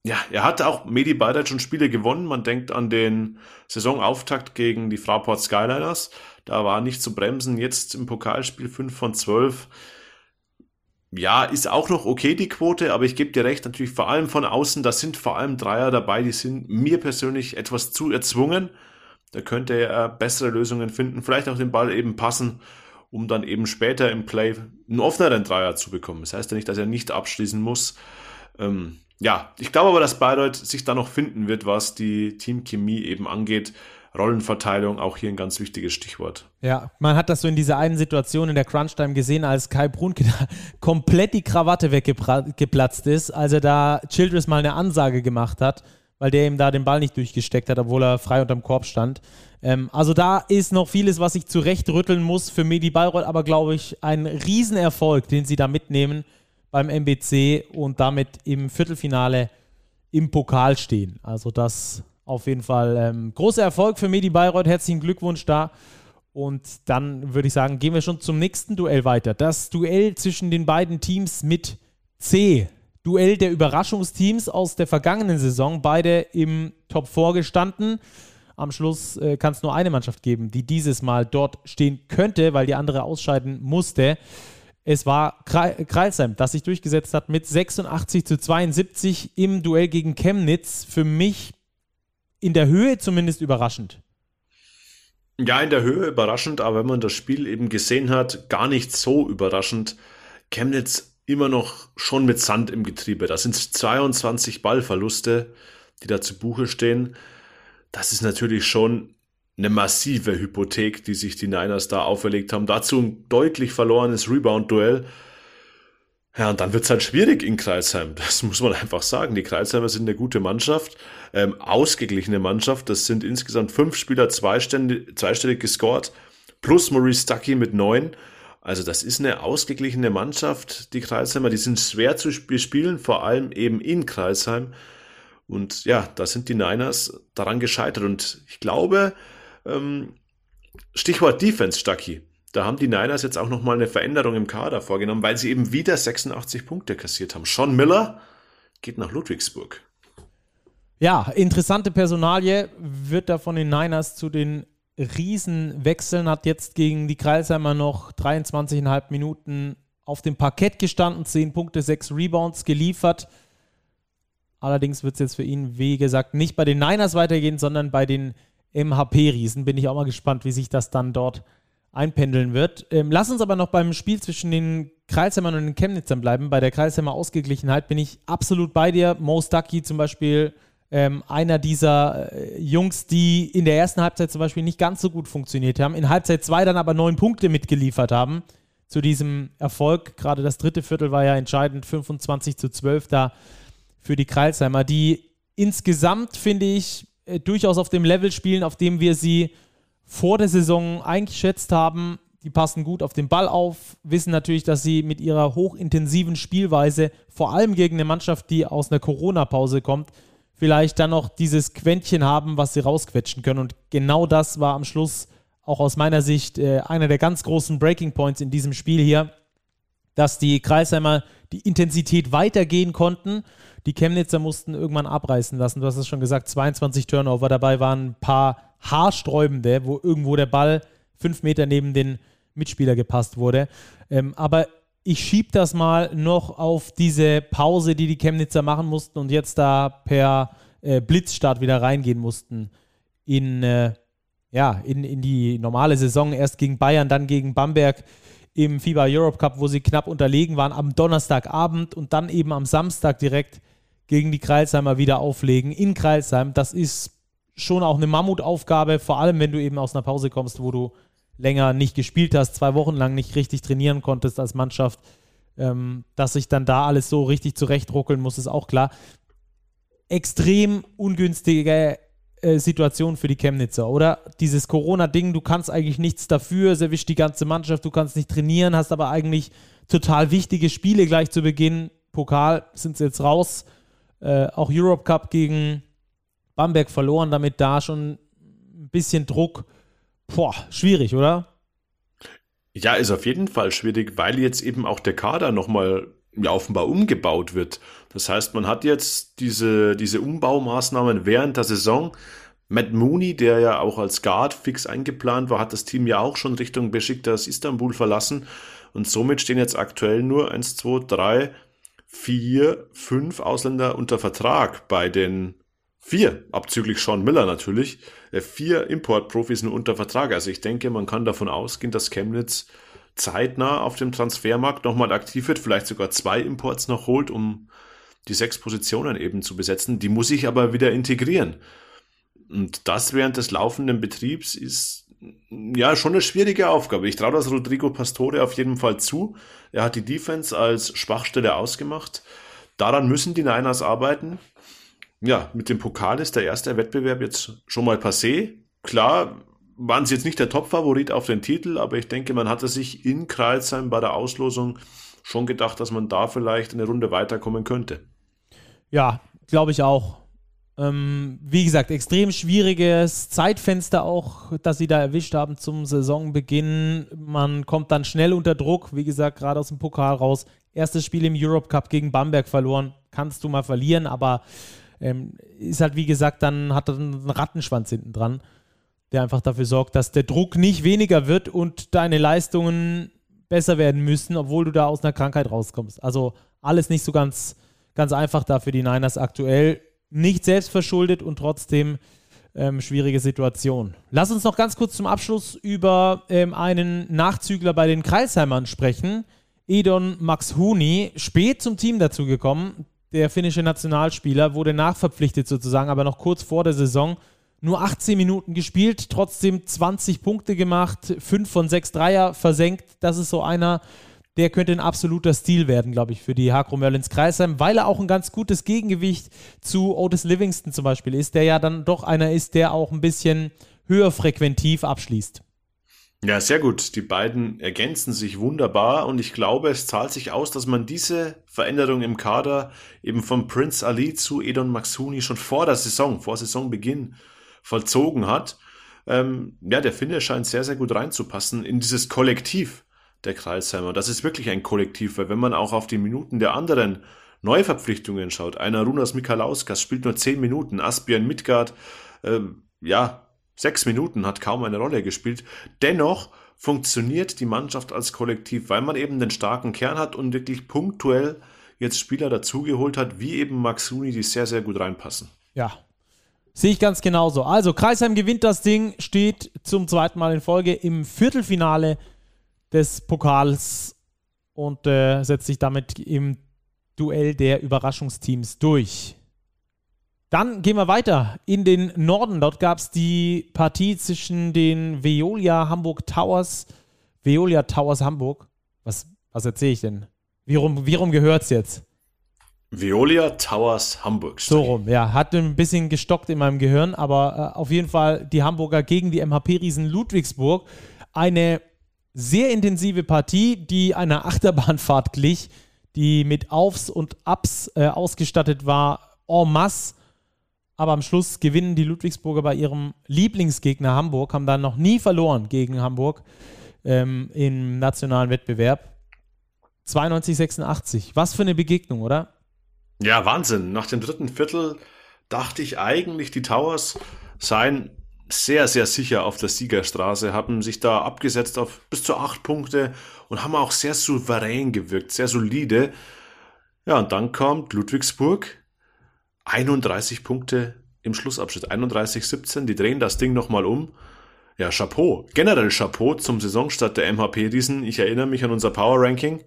Speaker 2: ja, er hat auch Medi Bayreuth schon Spiele gewonnen. Man denkt an den Saisonauftakt gegen die Fraport Skyliners. Da war nicht zu bremsen. Jetzt im Pokalspiel 5 von 12 ja, ist auch noch okay die Quote, aber ich gebe dir recht, natürlich vor allem von außen, da sind vor allem Dreier dabei, die sind mir persönlich etwas zu erzwungen. Da könnte er bessere Lösungen finden, vielleicht auch den Ball eben passen, um dann eben später im Play einen offeneren Dreier zu bekommen. Das heißt ja nicht, dass er nicht abschließen muss. Ähm, ja, ich glaube aber, dass Bayreuth sich da noch finden wird, was die Teamchemie eben angeht. Rollenverteilung auch hier ein ganz wichtiges Stichwort.
Speaker 1: Ja, man hat das so in dieser einen Situation in der Crunch-Time gesehen, als Kai Brunke da komplett die Krawatte weggeplatzt ist, als er da Childress mal eine Ansage gemacht hat, weil der ihm da den Ball nicht durchgesteckt hat, obwohl er frei unterm Korb stand. Ähm, also da ist noch vieles, was ich zurechtrütteln muss für Medi Bayreuth, aber glaube ich ein Riesenerfolg, den sie da mitnehmen beim MBC und damit im Viertelfinale im Pokal stehen. Also das auf jeden Fall ähm, großer Erfolg für Medi Bayreuth. Herzlichen Glückwunsch da. Und dann würde ich sagen, gehen wir schon zum nächsten Duell weiter. Das Duell zwischen den beiden Teams mit C. Duell der Überraschungsteams aus der vergangenen Saison. Beide im Top 4 gestanden. Am Schluss äh, kann es nur eine Mannschaft geben, die dieses Mal dort stehen könnte, weil die andere ausscheiden musste. Es war Kreilsheim, das sich durchgesetzt hat mit 86 zu 72 im Duell gegen Chemnitz. Für mich in der Höhe zumindest überraschend.
Speaker 2: Ja, in der Höhe überraschend, aber wenn man das Spiel eben gesehen hat, gar nicht so überraschend. Chemnitz immer noch schon mit Sand im Getriebe. Das sind 22 Ballverluste, die da zu Buche stehen. Das ist natürlich schon eine massive Hypothek, die sich die Niners da auferlegt haben. Dazu ein deutlich verlorenes Rebound-Duell. Ja, und dann wird es halt schwierig in Kreisheim. Das muss man einfach sagen. Die Kreisheimer sind eine gute Mannschaft, ähm, ausgeglichene Mannschaft. Das sind insgesamt fünf Spieler zweistellig, zweistellig gescored, plus Maurice Stuckey mit neun. Also das ist eine ausgeglichene Mannschaft, die Kreisheimer. Die sind schwer zu spielen, vor allem eben in Kreisheim. Und ja, da sind die Niners daran gescheitert. Und ich glaube, ähm, Stichwort Defense, Stuckey da haben die Niners jetzt auch nochmal eine Veränderung im Kader vorgenommen, weil sie eben wieder 86 Punkte kassiert haben. Sean Miller geht nach Ludwigsburg.
Speaker 1: Ja, interessante Personalie, wird da von den Niners zu den Riesen wechseln, hat jetzt gegen die Kreisheimer noch 23,5 Minuten auf dem Parkett gestanden, 10 Punkte, 6 Rebounds geliefert. Allerdings wird es jetzt für ihn, wie gesagt, nicht bei den Niners weitergehen, sondern bei den MHP-Riesen. Bin ich auch mal gespannt, wie sich das dann dort einpendeln wird. Ähm, lass uns aber noch beim Spiel zwischen den Kreisheimern und den Chemnitzern bleiben. Bei der Kreisheimer Ausgeglichenheit bin ich absolut bei dir. Mo Stucky zum Beispiel, ähm, einer dieser äh, Jungs, die in der ersten Halbzeit zum Beispiel nicht ganz so gut funktioniert haben, in Halbzeit 2 dann aber neun Punkte mitgeliefert haben zu diesem Erfolg. Gerade das dritte Viertel war ja entscheidend, 25 zu 12 da für die Kreisheimer, die insgesamt, finde ich, äh, durchaus auf dem Level spielen, auf dem wir sie vor der Saison eingeschätzt haben. Die passen gut auf den Ball auf, wissen natürlich, dass sie mit ihrer hochintensiven Spielweise, vor allem gegen eine Mannschaft, die aus einer Corona-Pause kommt, vielleicht dann noch dieses Quäntchen haben, was sie rausquetschen können. Und genau das war am Schluss auch aus meiner Sicht äh, einer der ganz großen Breaking Points in diesem Spiel hier, dass die Kreisheimer die Intensität weitergehen konnten. Die Chemnitzer mussten irgendwann abreißen lassen. Du hast es schon gesagt, 22 Turnover. Dabei waren ein paar haarsträubende, wo irgendwo der Ball fünf Meter neben den Mitspieler gepasst wurde. Ähm, aber ich schiebe das mal noch auf diese Pause, die die Chemnitzer machen mussten und jetzt da per äh, Blitzstart wieder reingehen mussten in, äh, ja, in, in die normale Saison. Erst gegen Bayern, dann gegen Bamberg im FIBA Europe Cup, wo sie knapp unterlegen waren, am Donnerstagabend und dann eben am Samstag direkt gegen die Kreilsheimer wieder auflegen in Kreilsheim. Das ist schon auch eine Mammutaufgabe, vor allem wenn du eben aus einer Pause kommst, wo du länger nicht gespielt hast, zwei Wochen lang nicht richtig trainieren konntest als Mannschaft. Ähm, dass sich dann da alles so richtig zurechtruckeln muss, ist auch klar. Extrem ungünstige äh, Situation für die Chemnitzer, oder? Dieses Corona-Ding, du kannst eigentlich nichts dafür, es erwischt die ganze Mannschaft, du kannst nicht trainieren, hast aber eigentlich total wichtige Spiele gleich zu Beginn. Pokal sind sie jetzt raus. Äh, auch Europe Cup gegen Bamberg verloren, damit da schon ein bisschen Druck. Boah, schwierig, oder?
Speaker 2: Ja, ist auf jeden Fall schwierig, weil jetzt eben auch der Kader nochmal ja, offenbar umgebaut wird. Das heißt, man hat jetzt diese, diese Umbaumaßnahmen während der Saison. Matt Mooney, der ja auch als Guard fix eingeplant war, hat das Team ja auch schon Richtung Besiktas Istanbul verlassen. Und somit stehen jetzt aktuell nur 1, 2, 3, 4, 5 Ausländer unter Vertrag bei den vier, abzüglich Sean Miller natürlich, vier Importprofis nur unter Vertrag. Also ich denke, man kann davon ausgehen, dass Chemnitz zeitnah auf dem Transfermarkt nochmal aktiv wird, vielleicht sogar zwei Imports noch holt, um die sechs Positionen eben zu besetzen. Die muss ich aber wieder integrieren. Und das während des laufenden Betriebs ist ja schon eine schwierige Aufgabe. Ich traue das Rodrigo Pastore auf jeden Fall zu. Er hat die Defense als Schwachstelle ausgemacht. Daran müssen die Niners arbeiten ja, mit dem Pokal ist der erste Wettbewerb jetzt schon mal passé. Klar, waren sie jetzt nicht der Top-Favorit auf den Titel, aber ich denke, man hatte sich in Kreilsheim bei der Auslosung schon gedacht, dass man da vielleicht eine Runde weiterkommen könnte.
Speaker 1: Ja, glaube ich auch. Ähm, wie gesagt, extrem schwieriges Zeitfenster auch, das sie da erwischt haben zum Saisonbeginn. Man kommt dann schnell unter Druck, wie gesagt, gerade aus dem Pokal raus. Erstes Spiel im Europe Cup gegen Bamberg verloren. Kannst du mal verlieren, aber ähm, ist halt, wie gesagt, dann hat er einen Rattenschwanz hinten dran, der einfach dafür sorgt, dass der Druck nicht weniger wird und deine Leistungen besser werden müssen, obwohl du da aus einer Krankheit rauskommst. Also alles nicht so ganz, ganz einfach da für die Niners aktuell. Nicht selbst verschuldet und trotzdem ähm, schwierige Situation. Lass uns noch ganz kurz zum Abschluss über ähm, einen Nachzügler bei den Kreisheimern sprechen. Edon Max Huni, spät zum Team dazugekommen der finnische Nationalspieler, wurde nachverpflichtet sozusagen, aber noch kurz vor der Saison. Nur 18 Minuten gespielt, trotzdem 20 Punkte gemacht, 5 von 6 Dreier versenkt. Das ist so einer, der könnte ein absoluter Stil werden, glaube ich, für die Hakro Merlins Kreisheim, weil er auch ein ganz gutes Gegengewicht zu Otis Livingston zum Beispiel ist, der ja dann doch einer ist, der auch ein bisschen höher frequentiv abschließt.
Speaker 2: Ja, sehr gut. Die beiden ergänzen sich wunderbar und ich glaube, es zahlt sich aus, dass man diese Veränderung im Kader eben von Prince Ali zu Edon Maxuni schon vor der Saison, vor Saisonbeginn vollzogen hat. Ähm, ja, der Finne scheint sehr, sehr gut reinzupassen in dieses Kollektiv der Kreisheimer. Das ist wirklich ein Kollektiv, weil wenn man auch auf die Minuten der anderen Neuverpflichtungen schaut, einer Runas Mikalauskas spielt nur 10 Minuten, Asbjörn Midgard, ähm, ja, Sechs Minuten hat kaum eine Rolle gespielt. Dennoch funktioniert die Mannschaft als Kollektiv, weil man eben den starken Kern hat und wirklich punktuell jetzt Spieler dazugeholt hat, wie eben Maxuni, die sehr, sehr gut reinpassen.
Speaker 1: Ja, Sehe ich ganz genauso. Also, Kreisheim gewinnt das Ding, steht zum zweiten Mal in Folge im Viertelfinale des Pokals und äh, setzt sich damit im Duell der Überraschungsteams durch. Dann gehen wir weiter in den Norden. Dort gab es die Partie zwischen den Veolia Hamburg Towers. Veolia Towers Hamburg. Was, was erzähle ich denn? Wie rum, wie rum gehört es jetzt?
Speaker 2: Veolia Towers Hamburg.
Speaker 1: So rum, ja. Hat ein bisschen gestockt in meinem Gehirn, aber äh, auf jeden Fall die Hamburger gegen die MHP-Riesen Ludwigsburg. Eine sehr intensive Partie, die einer Achterbahnfahrt glich, die mit Aufs und Ups äh, ausgestattet war, en masse. Aber am Schluss gewinnen die Ludwigsburger bei ihrem Lieblingsgegner Hamburg, haben dann noch nie verloren gegen Hamburg ähm, im nationalen Wettbewerb. 92, 86. Was für eine Begegnung, oder?
Speaker 2: Ja, Wahnsinn. Nach dem dritten Viertel dachte ich eigentlich, die Towers seien sehr, sehr sicher auf der Siegerstraße, haben sich da abgesetzt auf bis zu acht Punkte und haben auch sehr souverän gewirkt, sehr solide. Ja, und dann kommt Ludwigsburg, 31 Punkte im Schlussabschnitt, 31-17, die drehen das Ding nochmal um. Ja, Chapeau, generell Chapeau zum Saisonstart der MHP-Riesen. Ich erinnere mich an unser Power-Ranking.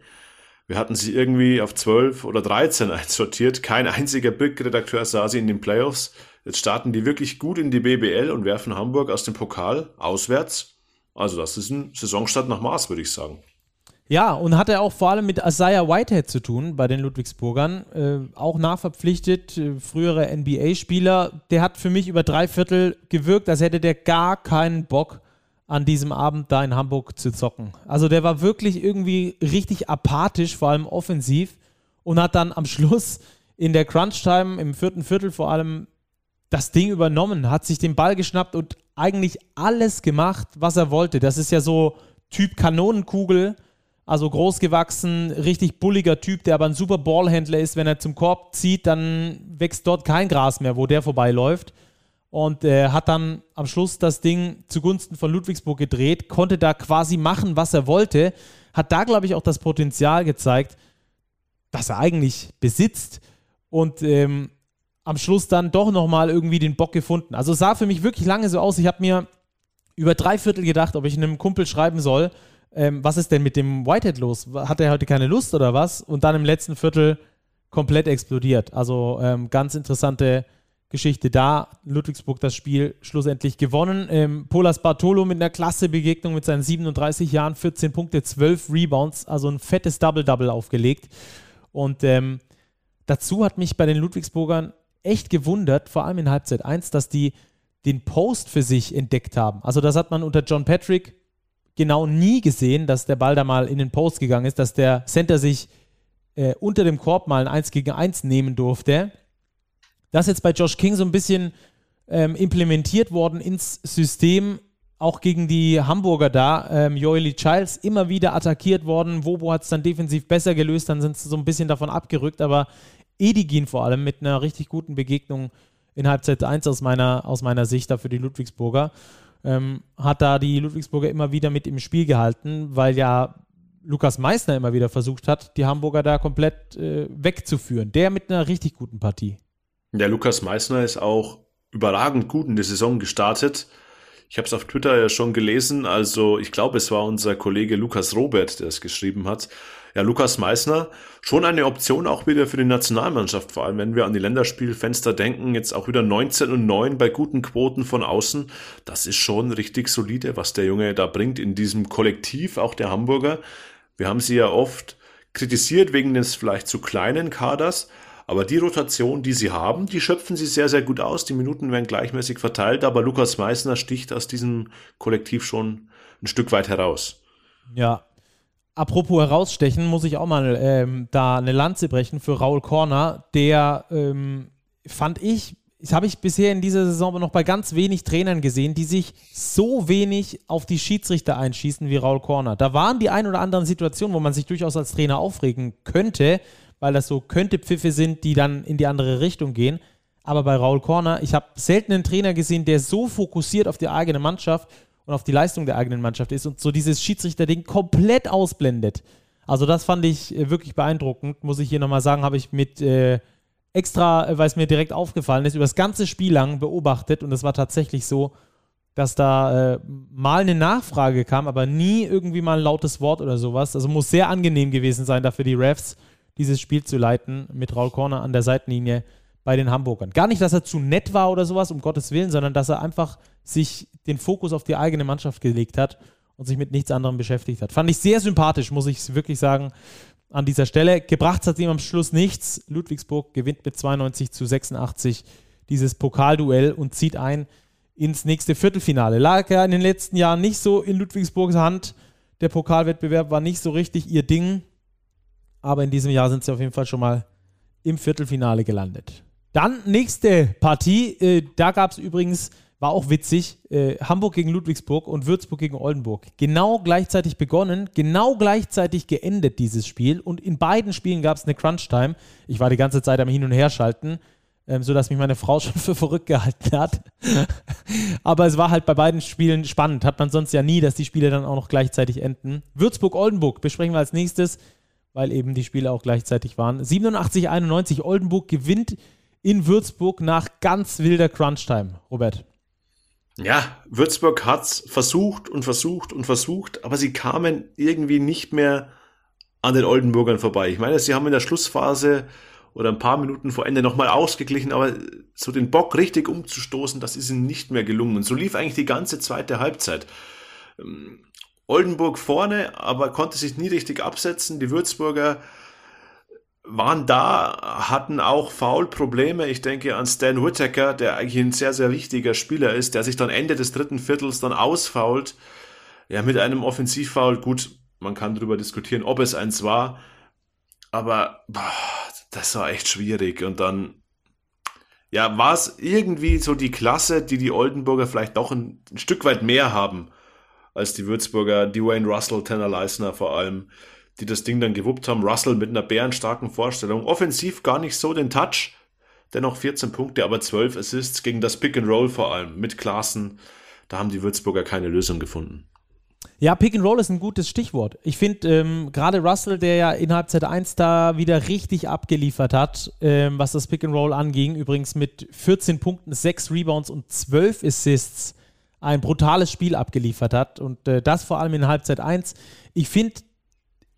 Speaker 2: Wir hatten sie irgendwie auf 12 oder 13 einsortiert. Kein einziger Big-Redakteur sah sie in den Playoffs. Jetzt starten die wirklich gut in die BBL und werfen Hamburg aus dem Pokal auswärts. Also das ist ein Saisonstart nach Maß, würde ich sagen.
Speaker 1: Ja, und hat er auch vor allem mit Isaiah Whitehead zu tun bei den Ludwigsburgern. Äh, auch nachverpflichtet, äh, frühere NBA-Spieler. Der hat für mich über drei Viertel gewirkt, als hätte der gar keinen Bock an diesem Abend da in Hamburg zu zocken. Also der war wirklich irgendwie richtig apathisch, vor allem offensiv und hat dann am Schluss in der Crunch-Time im vierten Viertel vor allem das Ding übernommen, hat sich den Ball geschnappt und eigentlich alles gemacht, was er wollte. Das ist ja so Typ Kanonenkugel, also groß gewachsen, richtig bulliger Typ, der aber ein super Ballhändler ist. Wenn er zum Korb zieht, dann wächst dort kein Gras mehr, wo der vorbeiläuft und äh, hat dann am Schluss das Ding zugunsten von Ludwigsburg gedreht, konnte da quasi machen, was er wollte, hat da, glaube ich, auch das Potenzial gezeigt, das er eigentlich besitzt und ähm, am Schluss dann doch nochmal irgendwie den Bock gefunden. Also sah für mich wirklich lange so aus, ich habe mir über drei Viertel gedacht, ob ich einem Kumpel schreiben soll, ähm, was ist denn mit dem Whitehead los? Hat er heute keine Lust oder was? Und dann im letzten Viertel komplett explodiert. Also ähm, ganz interessante Geschichte da. Ludwigsburg das Spiel schlussendlich gewonnen. Ähm, Polas Bartolo mit einer klasse Begegnung mit seinen 37 Jahren, 14 Punkte, 12 Rebounds, also ein fettes Double-Double aufgelegt. Und ähm, dazu hat mich bei den Ludwigsburgern echt gewundert, vor allem in Halbzeit 1, dass die den Post für sich entdeckt haben. Also das hat man unter John Patrick genau nie gesehen, dass der Ball da mal in den Post gegangen ist, dass der Center sich äh, unter dem Korb mal ein 1 gegen 1 nehmen durfte das ist jetzt bei Josh King so ein bisschen ähm, implementiert worden ins System, auch gegen die Hamburger da. Ähm, Joely Childs immer wieder attackiert worden. Wobo hat es dann defensiv besser gelöst, dann sind sie so ein bisschen davon abgerückt, aber Edigin vor allem mit einer richtig guten Begegnung in Halbzeit 1 aus meiner, aus meiner Sicht da für die Ludwigsburger. Ähm, hat da die Ludwigsburger immer wieder mit im Spiel gehalten, weil ja Lukas Meissner immer wieder versucht hat, die Hamburger da komplett äh, wegzuführen. Der mit einer richtig guten Partie.
Speaker 2: Der Lukas Meissner ist auch überragend gut in die Saison gestartet. Ich habe es auf Twitter ja schon gelesen, also ich glaube, es war unser Kollege Lukas Robert, der es geschrieben hat. Ja, Lukas Meissner, schon eine Option auch wieder für die Nationalmannschaft, vor allem wenn wir an die Länderspielfenster denken, jetzt auch wieder 19 und 9 bei guten Quoten von außen. Das ist schon richtig solide, was der Junge da bringt in diesem Kollektiv, auch der Hamburger. Wir haben sie ja oft kritisiert wegen des vielleicht zu kleinen Kaders, aber die Rotation, die sie haben, die schöpfen sie sehr, sehr gut aus. Die Minuten werden gleichmäßig verteilt, aber Lukas Meissner sticht aus diesem Kollektiv schon ein Stück weit heraus.
Speaker 1: Ja. Apropos herausstechen, muss ich auch mal ähm, da eine Lanze brechen für Raul Korner. Der ähm, fand ich, das habe ich bisher in dieser Saison aber noch bei ganz wenig Trainern gesehen, die sich so wenig auf die Schiedsrichter einschießen wie Raul Korner. Da waren die ein oder anderen Situationen, wo man sich durchaus als Trainer aufregen könnte, weil das so könnte Pfiffe sind, die dann in die andere Richtung gehen. Aber bei Raul Korner, ich habe selten einen Trainer gesehen, der so fokussiert auf die eigene Mannschaft und auf die Leistung der eigenen Mannschaft ist und so dieses Schiedsrichter-Ding komplett ausblendet. Also das fand ich äh, wirklich beeindruckend, muss ich hier nochmal sagen, habe ich mit äh, extra, äh, weil es mir direkt aufgefallen ist, über das ganze Spiel lang beobachtet und es war tatsächlich so, dass da äh, mal eine Nachfrage kam, aber nie irgendwie mal ein lautes Wort oder sowas. Also muss sehr angenehm gewesen sein, dafür die Refs dieses Spiel zu leiten mit Raul Corner an der Seitenlinie bei den Hamburgern. Gar nicht, dass er zu nett war oder sowas, um Gottes Willen, sondern dass er einfach sich den Fokus auf die eigene Mannschaft gelegt hat und sich mit nichts anderem beschäftigt hat. Fand ich sehr sympathisch, muss ich wirklich sagen, an dieser Stelle. Gebracht hat ihm am Schluss nichts. Ludwigsburg gewinnt mit 92 zu 86 dieses Pokalduell und zieht ein ins nächste Viertelfinale. Lag ja in den letzten Jahren nicht so in Ludwigsburgs Hand. Der Pokalwettbewerb war nicht so richtig ihr Ding. Aber in diesem Jahr sind sie auf jeden Fall schon mal im Viertelfinale gelandet. Dann nächste Partie. Äh, da gab es übrigens, war auch witzig, äh, Hamburg gegen Ludwigsburg und Würzburg gegen Oldenburg. Genau gleichzeitig begonnen, genau gleichzeitig geendet dieses Spiel. Und in beiden Spielen gab es eine Crunch-Time. Ich war die ganze Zeit am Hin- und Herschalten ähm, sodass mich meine Frau schon für verrückt gehalten hat. Aber es war halt bei beiden Spielen spannend. Hat man sonst ja nie, dass die Spiele dann auch noch gleichzeitig enden. Würzburg-Oldenburg besprechen wir als nächstes, weil eben die Spiele auch gleichzeitig waren. 87-91, Oldenburg gewinnt in Würzburg nach ganz wilder Crunch-Time. Robert.
Speaker 2: Ja, Würzburg hat es versucht und versucht und versucht, aber sie kamen irgendwie nicht mehr an den Oldenburgern vorbei. Ich meine, sie haben in der Schlussphase oder ein paar Minuten vor Ende nochmal ausgeglichen, aber so den Bock richtig umzustoßen, das ist ihnen nicht mehr gelungen. Und so lief eigentlich die ganze zweite Halbzeit. Ähm, Oldenburg vorne, aber konnte sich nie richtig absetzen. Die Würzburger waren da, hatten auch Foul-Probleme. Ich denke an Stan Whittaker, der eigentlich ein sehr, sehr wichtiger Spieler ist, der sich dann Ende des dritten Viertels dann ausfault. Ja, mit einem Offensivfoul. Gut, man kann darüber diskutieren, ob es eins war. Aber boah, das war echt schwierig. Und dann, ja, war es irgendwie so die Klasse, die die Oldenburger vielleicht doch ein, ein Stück weit mehr haben als die Würzburger, Dwayne Russell, Tanner Leisner vor allem, die das Ding dann gewuppt haben. Russell mit einer bärenstarken Vorstellung. Offensiv gar nicht so den Touch. Dennoch 14 Punkte, aber 12 Assists gegen das Pick and Roll vor allem mit Klassen. Da haben die Würzburger keine Lösung gefunden.
Speaker 1: Ja, Pick and Roll ist ein gutes Stichwort. Ich finde ähm, gerade Russell, der ja in Halbzeit 1 da wieder richtig abgeliefert hat, ähm, was das Pick and Roll anging, übrigens mit 14 Punkten, 6 Rebounds und 12 Assists ein brutales Spiel abgeliefert hat und äh, das vor allem in Halbzeit 1. Ich finde,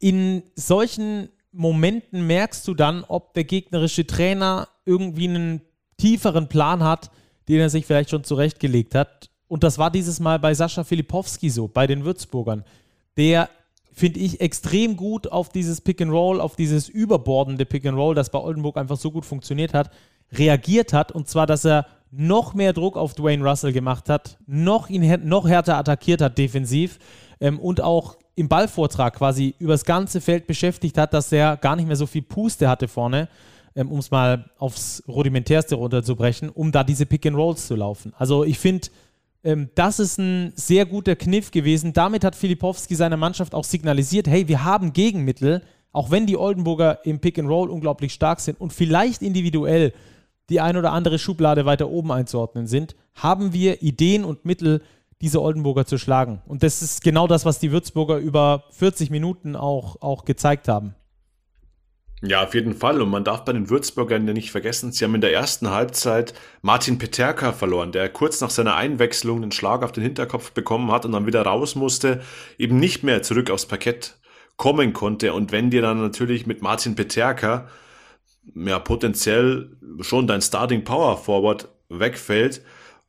Speaker 1: in solchen Momenten merkst du dann, ob der gegnerische Trainer irgendwie einen tieferen Plan hat, den er sich vielleicht schon zurechtgelegt hat und das war dieses Mal bei Sascha Filipowski so, bei den Würzburgern. Der, finde ich, extrem gut auf dieses Pick and Roll, auf dieses überbordende Pick and Roll, das bei Oldenburg einfach so gut funktioniert hat, reagiert hat. Und zwar, dass er noch mehr Druck auf Dwayne Russell gemacht hat, noch ihn noch härter attackiert hat defensiv ähm, und auch im Ballvortrag quasi übers ganze Feld beschäftigt hat, dass er gar nicht mehr so viel Puste hatte vorne, ähm, um es mal aufs Rudimentärste runterzubrechen, um da diese Pick and Rolls zu laufen. Also ich finde, ähm, das ist ein sehr guter Kniff gewesen. Damit hat Filipowski seiner Mannschaft auch signalisiert, hey, wir haben Gegenmittel, auch wenn die Oldenburger im Pick and Roll unglaublich stark sind und vielleicht individuell die ein oder andere Schublade weiter oben einzuordnen sind, haben wir Ideen und Mittel, diese Oldenburger zu schlagen. Und das ist genau das, was die Würzburger über 40 Minuten auch, auch gezeigt haben.
Speaker 2: Ja, auf jeden Fall. Und man darf bei den Würzburgern ja nicht vergessen, sie haben in der ersten Halbzeit Martin Peterka verloren, der kurz nach seiner Einwechslung einen Schlag auf den Hinterkopf bekommen hat und dann wieder raus musste, eben nicht mehr zurück aufs Parkett kommen konnte. Und wenn dir dann natürlich mit Martin Peterka ja potenziell schon dein Starting Power Forward wegfällt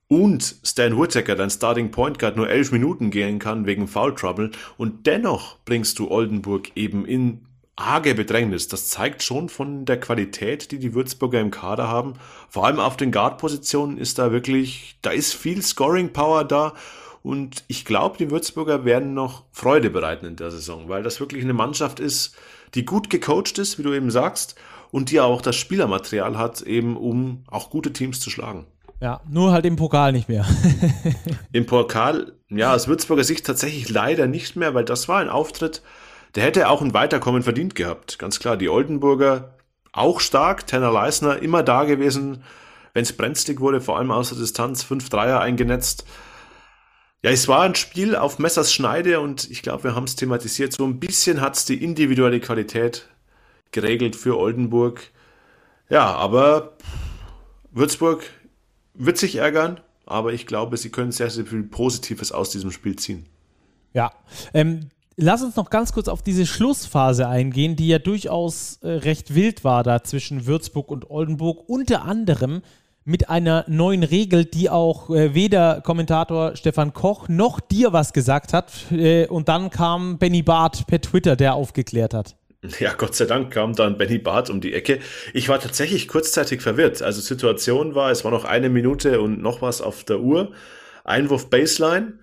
Speaker 2: und Stan Whittaker, dein Starting Point Guard, nur elf Minuten gehen kann wegen Foul Trouble und dennoch bringst du Oldenburg eben in arge Bedrängnis. Das zeigt schon von der Qualität, die die Würzburger im Kader haben. Vor allem auf den Guard-Positionen ist da wirklich, da ist viel Scoring-Power da. Und ich glaube, die Würzburger werden noch Freude bereiten in der Saison, weil das wirklich eine Mannschaft ist, die gut gecoacht ist, wie du eben sagst, und die auch das Spielermaterial hat, eben um auch gute Teams zu schlagen.
Speaker 1: Ja, nur halt im Pokal nicht mehr.
Speaker 2: Im Pokal, ja, aus Würzburger Sicht tatsächlich leider nicht mehr, weil das war ein Auftritt, der hätte auch ein Weiterkommen verdient gehabt. Ganz klar, die Oldenburger auch stark, Tanner Leisner immer da gewesen, wenn es brenzlig wurde, vor allem aus der Distanz, fünf Dreier eingenetzt. Ja, es war ein Spiel auf Messers Schneide und ich glaube, wir haben es thematisiert. So ein bisschen hat es die individuelle Qualität geregelt für Oldenburg. Ja, aber Würzburg wird sich ärgern, aber ich glaube, sie können sehr, sehr viel Positives aus diesem Spiel ziehen.
Speaker 1: Ja, ähm, lass uns noch ganz kurz auf diese Schlussphase eingehen, die ja durchaus äh, recht wild war da zwischen Würzburg und Oldenburg. Unter anderem mit einer neuen Regel, die auch äh, weder Kommentator Stefan Koch noch dir was gesagt hat. Äh, und dann kam Benny Barth per Twitter, der aufgeklärt hat.
Speaker 2: Ja, Gott sei Dank kam dann Benny Barth um die Ecke. Ich war tatsächlich kurzzeitig verwirrt. Also Situation war, es war noch eine Minute und noch was auf der Uhr. Einwurf Baseline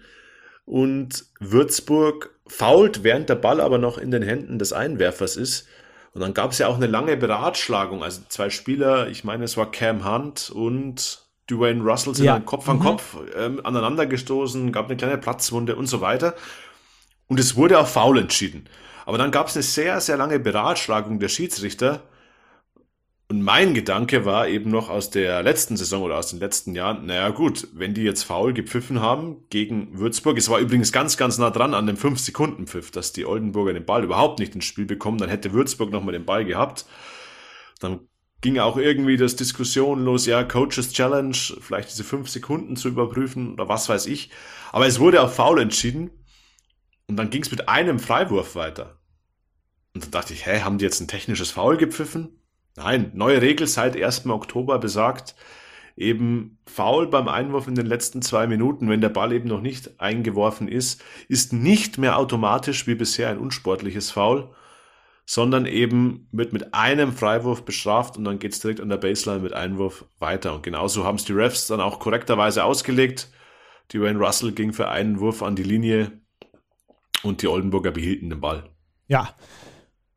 Speaker 2: und Würzburg fault, während der Ball aber noch in den Händen des Einwerfers ist. Und dann gab es ja auch eine lange Beratschlagung. Also zwei Spieler, ich meine, es war Cam Hunt und Dwayne Russell sind ja. Kopf an mhm. Kopf ähm, aneinander gestoßen, gab eine kleine Platzwunde und so weiter. Und es wurde auf Foul entschieden. Aber dann gab es eine sehr, sehr lange Beratschlagung der Schiedsrichter und mein Gedanke war eben noch aus der letzten Saison oder aus den letzten Jahren, naja gut, wenn die jetzt faul gepfiffen haben gegen Würzburg, es war übrigens ganz, ganz nah dran an dem 5-Sekunden-Pfiff, dass die Oldenburger den Ball überhaupt nicht ins Spiel bekommen, dann hätte Würzburg nochmal den Ball gehabt. Dann ging auch irgendwie das Diskussion los, ja, Coaches Challenge, vielleicht diese fünf Sekunden zu überprüfen oder was weiß ich. Aber es wurde auf faul entschieden und dann ging es mit einem Freiwurf weiter. Und dann dachte ich, hä, haben die jetzt ein technisches Foul gepfiffen? Nein, neue Regel seit 1. Oktober besagt eben faul beim Einwurf in den letzten zwei Minuten, wenn der Ball eben noch nicht eingeworfen ist, ist nicht mehr automatisch wie bisher ein unsportliches Foul, sondern eben wird mit einem Freiwurf bestraft und dann geht's direkt an der Baseline mit Einwurf weiter. Und genauso haben es die Refs dann auch korrekterweise ausgelegt. Die Wayne Russell ging für einen Wurf an die Linie und die Oldenburger behielten den Ball.
Speaker 1: Ja,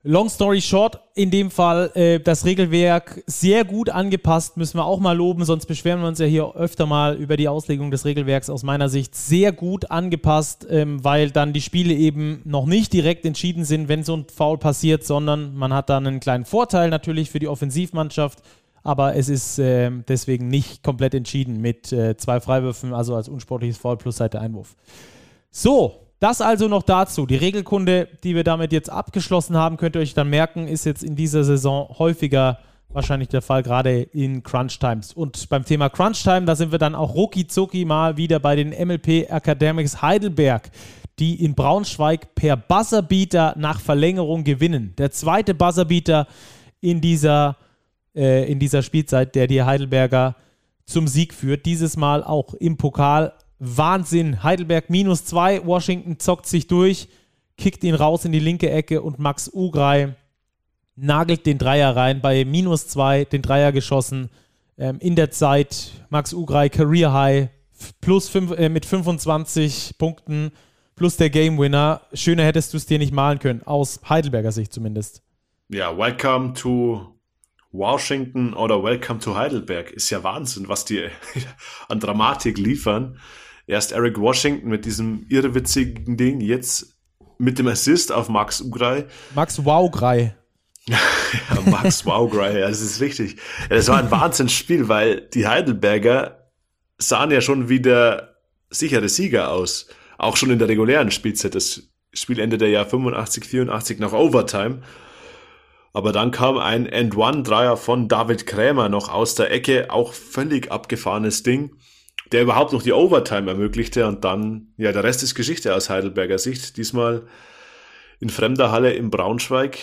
Speaker 1: Long story short, in dem Fall äh, das Regelwerk sehr gut angepasst, müssen wir auch mal loben, sonst beschweren wir uns ja hier öfter mal über die Auslegung des Regelwerks aus meiner Sicht sehr gut angepasst, ähm, weil dann die Spiele eben noch nicht direkt entschieden sind, wenn so ein Foul passiert, sondern man hat dann einen kleinen Vorteil natürlich für die Offensivmannschaft, aber es ist äh, deswegen nicht komplett entschieden mit äh, zwei Freiwürfen, also als unsportliches Foul plus Seite Einwurf. So, das also noch dazu. Die Regelkunde, die wir damit jetzt abgeschlossen haben, könnt ihr euch dann merken, ist jetzt in dieser Saison häufiger wahrscheinlich der Fall, gerade in Crunch Times. Und beim Thema Crunch Time, da sind wir dann auch rucki mal wieder bei den MLP Academics Heidelberg, die in Braunschweig per Buzzerbeater nach Verlängerung gewinnen. Der zweite Buzzerbeater in dieser, äh, in dieser Spielzeit, der die Heidelberger zum Sieg führt. Dieses Mal auch im Pokal Wahnsinn. Heidelberg minus zwei. Washington zockt sich durch, kickt ihn raus in die linke Ecke und Max Ugrei nagelt den Dreier rein. Bei minus zwei den Dreier geschossen. Ähm, in der Zeit Max Ugrei Career High plus fünf, äh, mit 25 Punkten plus der Game Winner. Schöner hättest du es dir nicht malen können, aus Heidelberger Sicht zumindest.
Speaker 2: Ja, welcome to Washington oder welcome to Heidelberg. Ist ja Wahnsinn, was die an Dramatik liefern. Erst Eric Washington mit diesem irrewitzigen Ding, jetzt mit dem Assist auf Max Ugrei.
Speaker 1: Max Waugrei.
Speaker 2: ja, Max Waugrei, ja, das ist richtig. Ja, das war ein Wahnsinnsspiel, weil die Heidelberger sahen ja schon wieder sichere Sieger aus. Auch schon in der regulären Spielzeit. Das Spiel endete ja 85, 84 nach Overtime. Aber dann kam ein End-One-Dreier von David Krämer noch aus der Ecke, auch völlig abgefahrenes Ding der überhaupt noch die Overtime ermöglichte und dann, ja, der Rest ist Geschichte aus Heidelberger Sicht. Diesmal in fremder Halle in Braunschweig.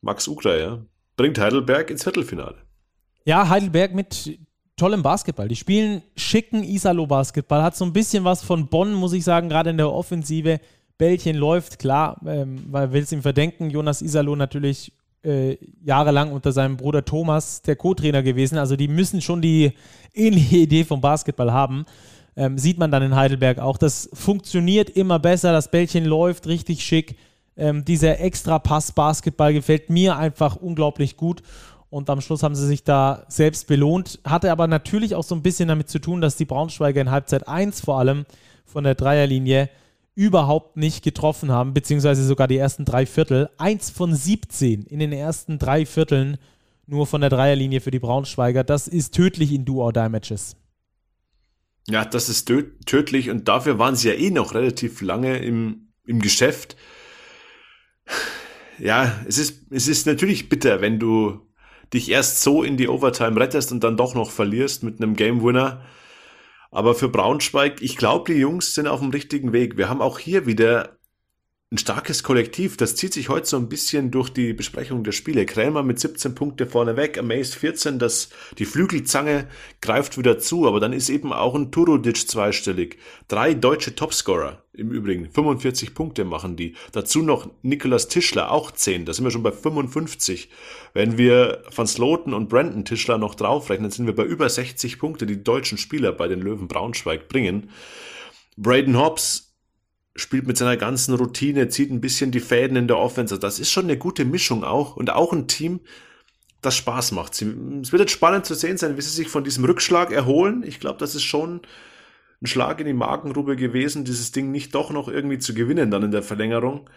Speaker 2: Max Ugra, ja, bringt Heidelberg ins Viertelfinale.
Speaker 1: Ja, Heidelberg mit tollem Basketball. Die spielen schicken Isalo-Basketball. Hat so ein bisschen was von Bonn, muss ich sagen, gerade in der Offensive. Bällchen läuft, klar, ähm, weil will es ihm verdenken. Jonas Isalo natürlich äh, jahrelang unter seinem Bruder Thomas der Co-Trainer gewesen. Also die müssen schon die ähnliche Idee vom Basketball haben. Ähm, sieht man dann in Heidelberg auch. Das funktioniert immer besser, das Bällchen läuft richtig schick. Ähm, dieser extra Pass Basketball gefällt mir einfach unglaublich gut. Und am Schluss haben sie sich da selbst belohnt. Hatte aber natürlich auch so ein bisschen damit zu tun, dass die Braunschweiger in Halbzeit 1 vor allem von der Dreierlinie überhaupt nicht getroffen haben, beziehungsweise sogar die ersten drei Viertel. Eins von 17 in den ersten drei Vierteln nur von der Dreierlinie für die Braunschweiger. Das ist tödlich in Do-or-Die-Matches.
Speaker 2: Ja, das ist tödlich und dafür waren sie ja eh noch relativ lange im, im Geschäft. Ja, es ist, es ist natürlich bitter, wenn du dich erst so in die Overtime rettest und dann doch noch verlierst mit einem Game Winner. Aber für Braunschweig, ich glaube, die Jungs sind auf dem richtigen Weg. Wir haben auch hier wieder ein starkes Kollektiv. Das zieht sich heute so ein bisschen durch die Besprechung der Spiele. Krämer mit 17 Punkte vorneweg, Amaze 14, das, die Flügelzange greift wieder zu, aber dann ist eben auch ein Turudic zweistellig. Drei deutsche Topscorer im Übrigen, 45 Punkte machen die. Dazu noch Nikolas Tischler, auch 10, da sind wir schon bei 55. Wenn wir Van Sloten und Brandon Tischler noch draufrechnen, sind wir bei über 60 Punkte, die, die deutschen Spieler bei den Löwen Braunschweig bringen. Braden Hobbs spielt mit seiner ganzen Routine, zieht ein bisschen die Fäden in der Offense. Das ist schon eine gute Mischung auch und auch ein Team, das Spaß macht. Es wird jetzt spannend zu sehen sein, wie sie sich von diesem Rückschlag erholen. Ich glaube, das ist schon ein Schlag in die Magengrube gewesen, dieses Ding nicht doch noch irgendwie zu gewinnen dann in der Verlängerung.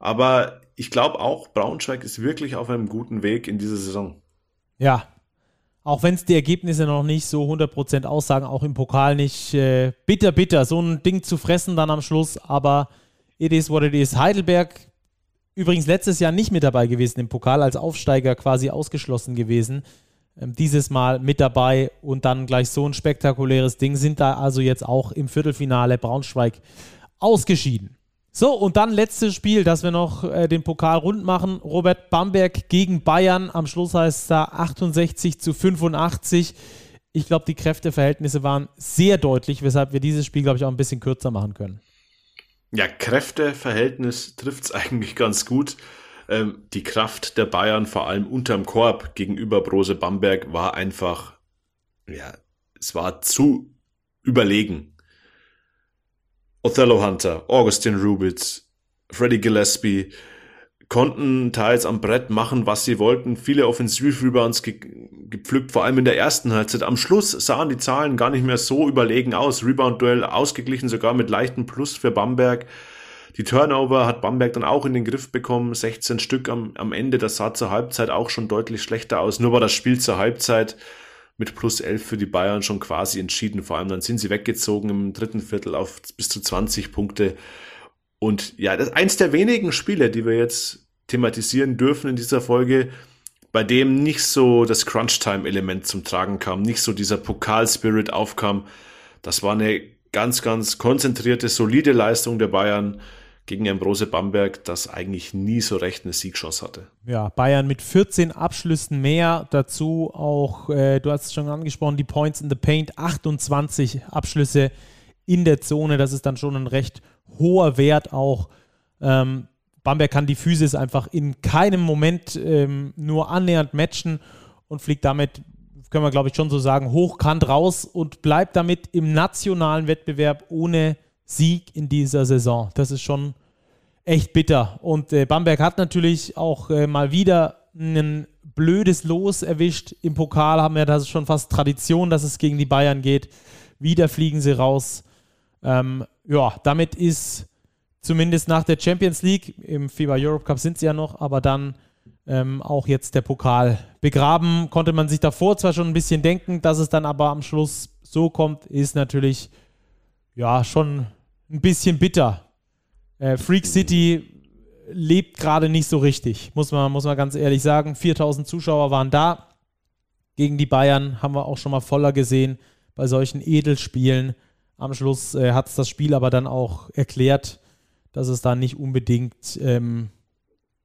Speaker 2: Aber ich glaube auch, Braunschweig ist wirklich auf einem guten Weg in dieser Saison.
Speaker 1: Ja, auch wenn es die Ergebnisse noch nicht so 100% aussagen, auch im Pokal nicht. Äh, bitter, bitter, so ein Ding zu fressen dann am Schluss, aber it is what it is. Heidelberg übrigens letztes Jahr nicht mit dabei gewesen im Pokal, als Aufsteiger quasi ausgeschlossen gewesen. Ähm, dieses Mal mit dabei und dann gleich so ein spektakuläres Ding, sind da also jetzt auch im Viertelfinale Braunschweig ausgeschieden. So, und dann letztes Spiel, dass wir noch äh, den Pokal rund machen. Robert Bamberg gegen Bayern. Am Schluss heißt es da 68 zu 85. Ich glaube, die Kräfteverhältnisse waren sehr deutlich, weshalb wir dieses Spiel, glaube ich, auch ein bisschen kürzer machen können.
Speaker 2: Ja, Kräfteverhältnis trifft es eigentlich ganz gut. Ähm, die Kraft der Bayern, vor allem unterm Korb gegenüber Brose Bamberg, war einfach, ja, es war zu überlegen. Othello Hunter, Augustin Rubitz, Freddie Gillespie konnten teils am Brett machen, was sie wollten. Viele Offensiv-Rebounds ge gepflückt, vor allem in der ersten Halbzeit. Am Schluss sahen die Zahlen gar nicht mehr so überlegen aus. Rebound-Duell ausgeglichen, sogar mit leichtem Plus für Bamberg. Die Turnover hat Bamberg dann auch in den Griff bekommen, 16 Stück am, am Ende. Das sah zur Halbzeit auch schon deutlich schlechter aus. Nur war das Spiel zur Halbzeit mit plus 11 für die Bayern schon quasi entschieden. Vor allem dann sind sie weggezogen im dritten Viertel auf bis zu 20 Punkte. Und ja, das ist eins der wenigen Spiele, die wir jetzt thematisieren dürfen in dieser Folge, bei dem nicht so das Crunch-Time-Element zum Tragen kam, nicht so dieser Pokal-Spirit aufkam. Das war eine ganz, ganz konzentrierte, solide Leistung der Bayern gegen ein Brose Bamberg, das eigentlich nie so recht eine Siegchance hatte.
Speaker 1: Ja, Bayern mit 14 Abschlüssen mehr, dazu auch, äh, du hast es schon angesprochen, die Points in the Paint, 28 Abschlüsse in der Zone, das ist dann schon ein recht hoher Wert auch. Ähm, Bamberg kann die Physis einfach in keinem Moment ähm, nur annähernd matchen und fliegt damit, können wir glaube ich schon so sagen, hochkant raus und bleibt damit im nationalen Wettbewerb ohne Sieg in dieser Saison. Das ist schon echt bitter. Und äh, Bamberg hat natürlich auch äh, mal wieder ein blödes Los erwischt. Im Pokal haben wir das schon fast Tradition, dass es gegen die Bayern geht. Wieder fliegen sie raus. Ähm, ja, damit ist zumindest nach der Champions League, im FIBA Europe Cup sind sie ja noch, aber dann ähm, auch jetzt der Pokal begraben. Konnte man sich davor zwar schon ein bisschen denken, dass es dann aber am Schluss so kommt, ist natürlich ja schon ein bisschen bitter. Äh, Freak City lebt gerade nicht so richtig, muss man, muss man ganz ehrlich sagen. 4000 Zuschauer waren da. Gegen die Bayern haben wir auch schon mal voller gesehen bei solchen Edelspielen. Am Schluss äh, hat es das Spiel aber dann auch erklärt, dass es da nicht unbedingt ähm,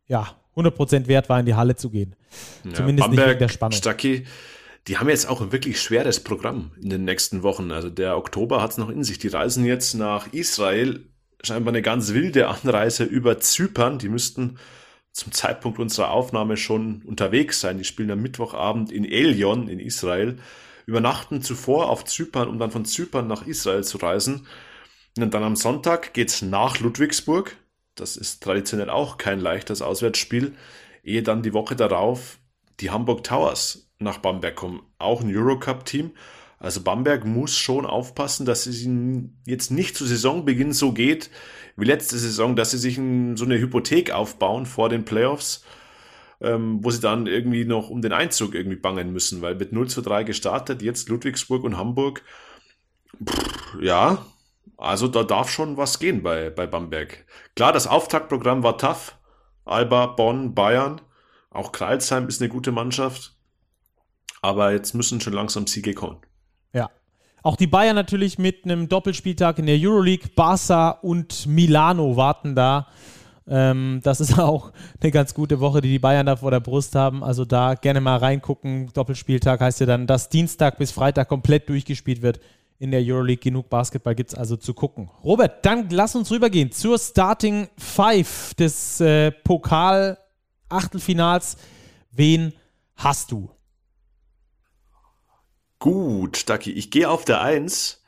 Speaker 1: ja, 100% wert war, in die Halle zu gehen.
Speaker 2: Ja, Zumindest Bamberg, nicht wegen der Spannung. Stucky, die haben jetzt auch ein wirklich schweres Programm in den nächsten Wochen. Also der Oktober hat es noch in sich. Die reisen jetzt nach Israel, scheinbar eine ganz wilde Anreise über Zypern. Die müssten zum Zeitpunkt unserer Aufnahme schon unterwegs sein. Die spielen am Mittwochabend in Elion in Israel, übernachten zuvor auf Zypern, um dann von Zypern nach Israel zu reisen. Und dann am Sonntag geht's nach Ludwigsburg. Das ist traditionell auch kein leichtes Auswärtsspiel. Ehe dann die Woche darauf die Hamburg Towers nach Bamberg kommen. Auch ein Eurocup-Team. Also Bamberg muss schon aufpassen, dass es ihnen jetzt nicht zu Saisonbeginn so geht wie letzte Saison, dass sie sich in so eine Hypothek aufbauen vor den Playoffs, ähm, wo sie dann irgendwie noch um den Einzug irgendwie bangen müssen, weil mit 0 zu 3 gestartet, jetzt Ludwigsburg und Hamburg. Pff, ja, also da darf schon was gehen bei, bei Bamberg. Klar, das Auftaktprogramm war tough. Alba, Bonn, Bayern. Auch Kreilsheim ist eine gute Mannschaft. Aber jetzt müssen schon langsam Siege kommen.
Speaker 1: Auch die Bayern natürlich mit einem Doppelspieltag in der Euroleague. Barca und Milano warten da. Ähm, das ist auch eine ganz gute Woche, die die Bayern da vor der Brust haben. Also da gerne mal reingucken. Doppelspieltag heißt ja dann, dass Dienstag bis Freitag komplett durchgespielt wird in der Euroleague. Genug Basketball gibt es also zu gucken. Robert, dann lass uns rübergehen zur Starting Five des äh, Pokal-Achtelfinals. Wen hast du?
Speaker 2: Gut, Ducky, ich gehe auf der Eins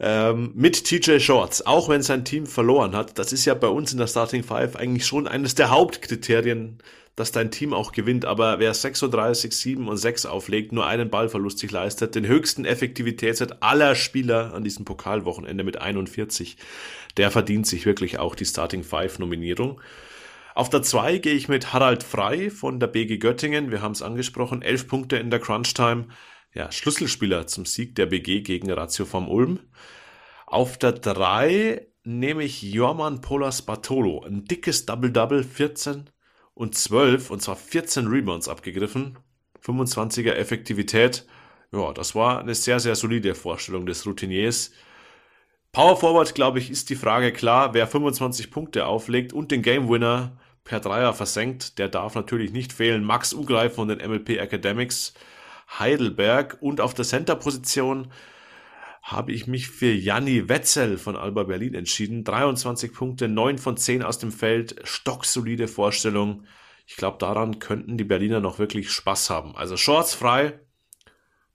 Speaker 2: ähm, mit TJ Shorts, auch wenn sein Team verloren hat. Das ist ja bei uns in der Starting Five eigentlich schon eines der Hauptkriterien, dass dein Team auch gewinnt. Aber wer 36, 7 und 6 auflegt, nur einen Ballverlust sich leistet, den höchsten Effektivitätswert aller Spieler an diesem Pokalwochenende mit 41, der verdient sich wirklich auch die Starting Five Nominierung. Auf der 2 gehe ich mit Harald Frei von der BG Göttingen. Wir haben es angesprochen, 11 Punkte in der Crunch Time ja, Schlüsselspieler zum Sieg der BG gegen Ratio vom Ulm. Auf der 3 nehme ich Jorman Polas Bartolo. Ein dickes Double-Double, 14 und 12, und zwar 14 Rebounds abgegriffen. 25er Effektivität. Ja, das war eine sehr, sehr solide Vorstellung des Routiniers. Power Forward, glaube ich, ist die Frage klar. Wer 25 Punkte auflegt und den Game Winner per Dreier versenkt, der darf natürlich nicht fehlen. Max Ugreif von den MLP Academics. Heidelberg. Und auf der Center-Position habe ich mich für Janni Wetzel von Alba Berlin entschieden. 23 Punkte, 9 von 10 aus dem Feld, stocksolide Vorstellung. Ich glaube, daran könnten die Berliner noch wirklich Spaß haben. Also Shorts frei,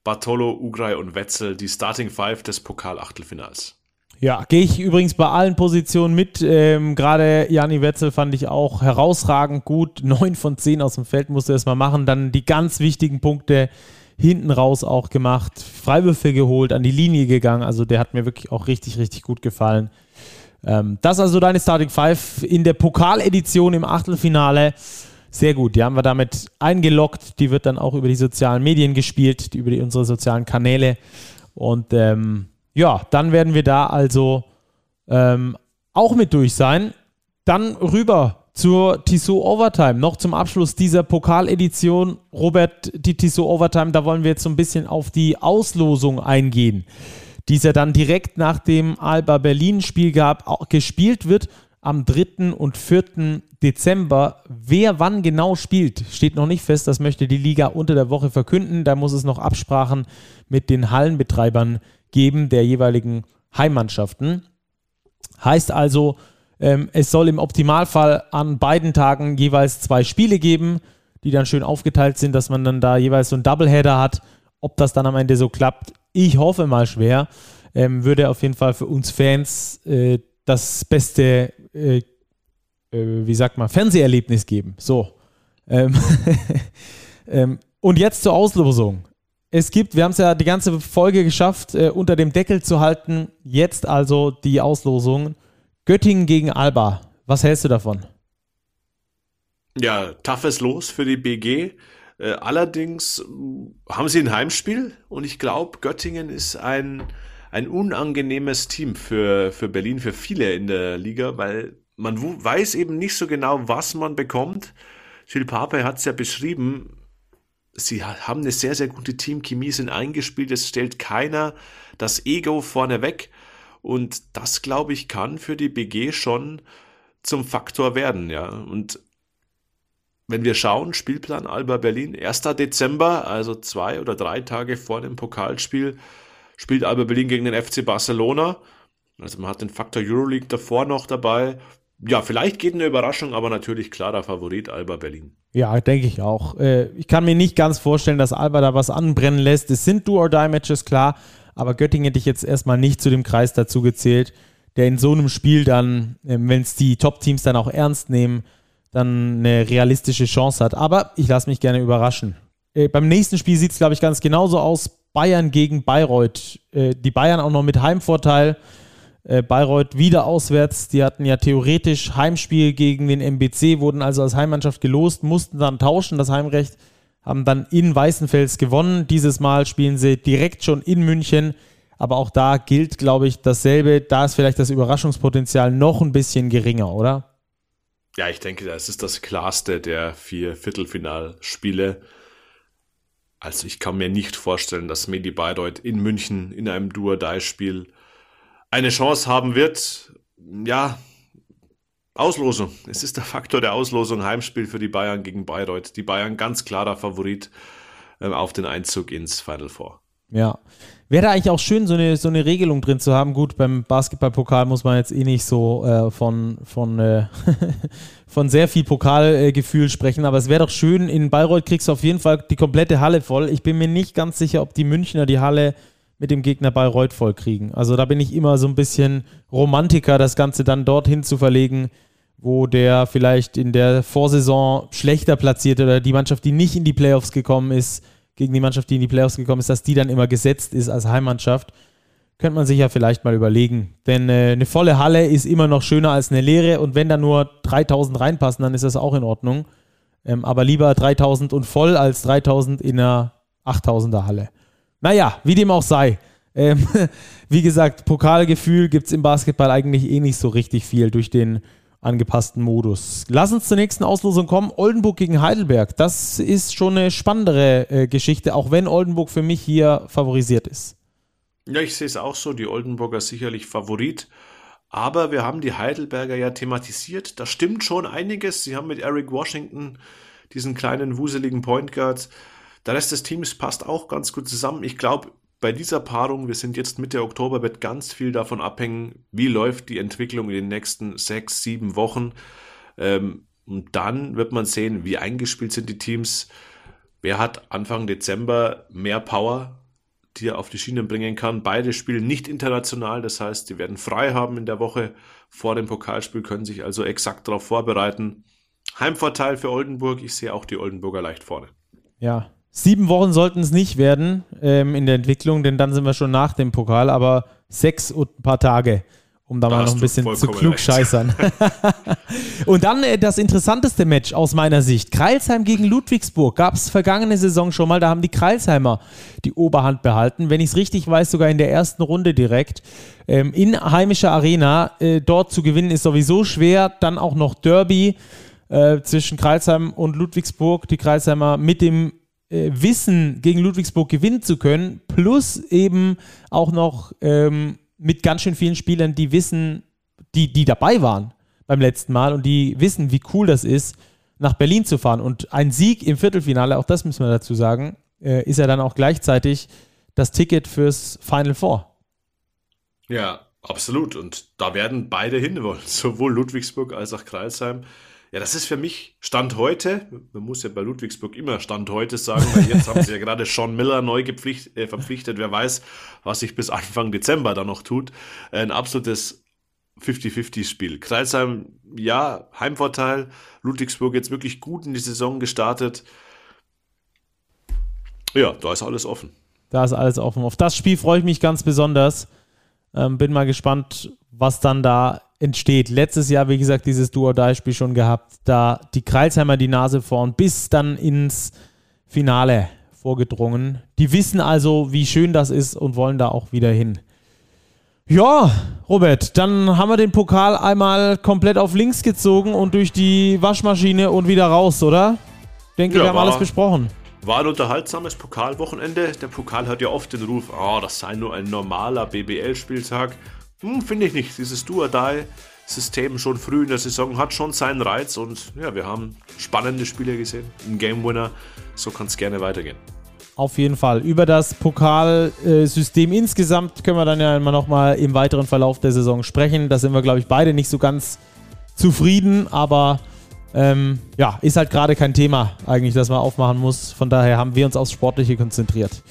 Speaker 2: Bartolo, Ugrai und Wetzel, die Starting Five des Pokal-Achtelfinals.
Speaker 1: Ja, gehe ich übrigens bei allen Positionen mit. Ähm, Gerade Jani Wetzel fand ich auch herausragend gut. 9 von 10 aus dem Feld musste er erstmal machen. Dann die ganz wichtigen Punkte hinten raus auch gemacht, Freiwürfe geholt, an die Linie gegangen. Also der hat mir wirklich auch richtig, richtig gut gefallen. Ähm, das also deine Starting Five in der Pokaledition im Achtelfinale. Sehr gut, die haben wir damit eingeloggt. Die wird dann auch über die sozialen Medien gespielt, über die, unsere sozialen Kanäle. Und ähm, ja, dann werden wir da also ähm, auch mit durch sein. Dann rüber zur Tissot Overtime. Noch zum Abschluss dieser Pokaledition. Robert, die Tissot Overtime, da wollen wir jetzt so ein bisschen auf die Auslosung eingehen, die es ja dann direkt nach dem Alba Berlin-Spiel gab, auch gespielt wird am 3. und 4. Dezember. Wer wann genau spielt, steht noch nicht fest. Das möchte die Liga unter der Woche verkünden. Da muss es noch Absprachen mit den Hallenbetreibern geben, der jeweiligen Heimmannschaften. Heißt also, ähm, es soll im Optimalfall an beiden Tagen jeweils zwei Spiele geben, die dann schön aufgeteilt sind, dass man dann da jeweils so einen Doubleheader hat. Ob das dann am Ende so klappt, ich hoffe mal schwer. Ähm, würde auf jeden Fall für uns Fans äh, das beste, äh, äh, wie sagt man, Fernseherlebnis geben. So. Ähm ähm, und jetzt zur Auslosung. Es gibt, wir haben es ja die ganze Folge geschafft, äh, unter dem Deckel zu halten. Jetzt also die Auslosung. Göttingen gegen Alba. Was hältst du davon?
Speaker 2: Ja, toughes Los für die BG. Äh, allerdings äh, haben sie ein Heimspiel und ich glaube, Göttingen ist ein, ein unangenehmes Team für, für Berlin, für viele in der Liga, weil man weiß eben nicht so genau, was man bekommt. Gilles Pape hat es ja beschrieben, sie haben eine sehr, sehr gute Teamchemie, sind eingespielt, es stellt keiner das Ego vorne weg. Und das, glaube ich, kann für die BG schon zum Faktor werden, ja. Und wenn wir schauen, Spielplan Alba Berlin, 1. Dezember, also zwei oder drei Tage vor dem Pokalspiel, spielt Alba Berlin gegen den FC Barcelona. Also man hat den Faktor Euroleague davor noch dabei. Ja, vielleicht geht eine Überraschung, aber natürlich klarer Favorit Alba Berlin.
Speaker 1: Ja, denke ich auch. Äh, ich kann mir nicht ganz vorstellen, dass Alba da was anbrennen lässt. Es sind Do-or-Die-Matches, klar. Aber Göttingen hätte ich jetzt erstmal nicht zu dem Kreis dazu gezählt, der in so einem Spiel dann, ähm, wenn es die Top-Teams dann auch ernst nehmen, dann eine realistische Chance hat. Aber ich lasse mich gerne überraschen. Äh, beim nächsten Spiel sieht es, glaube ich, ganz genauso aus. Bayern gegen Bayreuth. Äh, die Bayern auch noch mit Heimvorteil. Äh, Bayreuth wieder auswärts. Die hatten ja theoretisch Heimspiel gegen den MBC, wurden also als Heimmannschaft gelost, mussten dann tauschen, das Heimrecht haben dann in Weißenfels gewonnen. Dieses Mal spielen sie direkt schon in München. Aber auch da gilt, glaube ich, dasselbe. Da ist vielleicht das Überraschungspotenzial noch ein bisschen geringer, oder?
Speaker 2: Ja, ich denke, das ist das klarste der vier Viertelfinalspiele. Also ich kann mir nicht vorstellen, dass Medi Bayreuth in München in einem Duo-Die-Spiel eine Chance haben wird. Ja, Auslosung. Es ist der Faktor der Auslosung. Heimspiel für die Bayern gegen Bayreuth. Die Bayern ganz klarer Favorit äh, auf den Einzug ins Final Four.
Speaker 1: Ja. Wäre eigentlich auch schön, so eine, so eine Regelung drin zu haben. Gut, beim Basketballpokal muss man jetzt eh nicht so äh, von, von, äh, von sehr viel Pokalgefühl sprechen, aber es wäre doch schön, in Bayreuth kriegst du auf jeden Fall die komplette Halle voll. Ich bin mir nicht ganz sicher, ob die Münchner die Halle mit dem Gegner Bayreuth voll kriegen. Also da bin ich immer so ein bisschen Romantiker, das Ganze dann dorthin zu verlegen, wo der vielleicht in der Vorsaison schlechter platziert oder die Mannschaft, die nicht in die Playoffs gekommen ist, gegen die Mannschaft, die in die Playoffs gekommen ist, dass die dann immer gesetzt ist als Heimmannschaft. Könnte man sich ja vielleicht mal überlegen. Denn äh, eine volle Halle ist immer noch schöner als eine leere und wenn da nur 3000 reinpassen, dann ist das auch in Ordnung. Ähm, aber lieber 3000 und voll als 3000 in einer 8000er Halle. Naja, wie dem auch sei. Ähm, wie gesagt, Pokalgefühl gibt es im Basketball eigentlich eh nicht so richtig viel durch den angepassten Modus. Lass uns zur nächsten Auslosung kommen. Oldenburg gegen Heidelberg. Das ist schon eine spannendere äh, Geschichte, auch wenn Oldenburg für mich hier favorisiert ist.
Speaker 2: Ja, ich sehe es auch so. Die Oldenburger sicherlich Favorit. Aber wir haben die Heidelberger ja thematisiert. Da stimmt schon einiges. Sie haben mit Eric Washington diesen kleinen wuseligen Point Guard. Der Rest des Teams passt auch ganz gut zusammen. Ich glaube, bei dieser Paarung, wir sind jetzt Mitte Oktober, wird ganz viel davon abhängen, wie läuft die Entwicklung in den nächsten sechs, sieben Wochen. Ähm, und dann wird man sehen, wie eingespielt sind die Teams. Wer hat Anfang Dezember mehr Power, die er auf die Schienen bringen kann? Beide spielen nicht international, das heißt, sie werden frei haben in der Woche vor dem Pokalspiel, können sich also exakt darauf vorbereiten. Heimvorteil für Oldenburg, ich sehe auch die Oldenburger leicht vorne.
Speaker 1: Ja, Sieben Wochen sollten es nicht werden ähm, in der Entwicklung, denn dann sind wir schon nach dem Pokal, aber sechs und ein paar Tage, um da, da mal noch ein bisschen zu klug scheißern. und dann äh, das interessanteste Match aus meiner Sicht. Kreilsheim gegen Ludwigsburg gab es vergangene Saison schon mal, da haben die Kreilsheimer die Oberhand behalten. Wenn ich es richtig weiß, sogar in der ersten Runde direkt. Ähm, in heimischer Arena äh, dort zu gewinnen ist sowieso schwer. Dann auch noch Derby äh, zwischen Kreilsheim und Ludwigsburg. Die Kreilsheimer mit dem wissen, gegen Ludwigsburg gewinnen zu können, plus eben auch noch ähm, mit ganz schön vielen Spielern, die wissen, die, die dabei waren beim letzten Mal und die wissen, wie cool das ist, nach Berlin zu fahren. Und ein Sieg im Viertelfinale, auch das müssen wir dazu sagen, äh, ist ja dann auch gleichzeitig das Ticket fürs Final Four.
Speaker 2: Ja, absolut. Und da werden beide hinwollen, sowohl Ludwigsburg als auch Kreisheim. Ja, das ist für mich Stand heute. Man muss ja bei Ludwigsburg immer Stand heute sagen, weil jetzt haben sie ja gerade Sean Miller neu äh, verpflichtet. Wer weiß, was sich bis Anfang Dezember da noch tut. Ein absolutes 50-50-Spiel. Kreisheim, ja, Heimvorteil. Ludwigsburg jetzt wirklich gut in die Saison gestartet. Ja, da ist alles offen.
Speaker 1: Da ist alles offen. Auf das Spiel freue ich mich ganz besonders. Ähm, bin mal gespannt, was dann da entsteht. Letztes Jahr, wie gesagt, dieses Duo-Die-Spiel schon gehabt, da die Kreilsheimer die Nase vorn bis dann ins Finale vorgedrungen. Die wissen also, wie schön das ist und wollen da auch wieder hin. Ja, Robert, dann haben wir den Pokal einmal komplett auf links gezogen und durch die Waschmaschine und wieder raus, oder? Denke, ja, wir haben alles besprochen.
Speaker 2: War ein unterhaltsames Pokalwochenende. Der Pokal hat ja oft den Ruf, oh, das sei nur ein normaler BBL-Spieltag. Hm, Finde ich nicht. Dieses Do-or-Die-System schon früh in der Saison hat schon seinen Reiz und ja, wir haben spannende Spiele gesehen. Ein Game Winner. So kann es gerne weitergehen.
Speaker 1: Auf jeden Fall. Über das Pokalsystem insgesamt können wir dann ja immer nochmal im weiteren Verlauf der Saison sprechen. Da sind wir, glaube ich, beide nicht so ganz zufrieden, aber ähm, ja, ist halt gerade kein Thema eigentlich, das man aufmachen muss. Von daher haben wir uns aufs Sportliche konzentriert.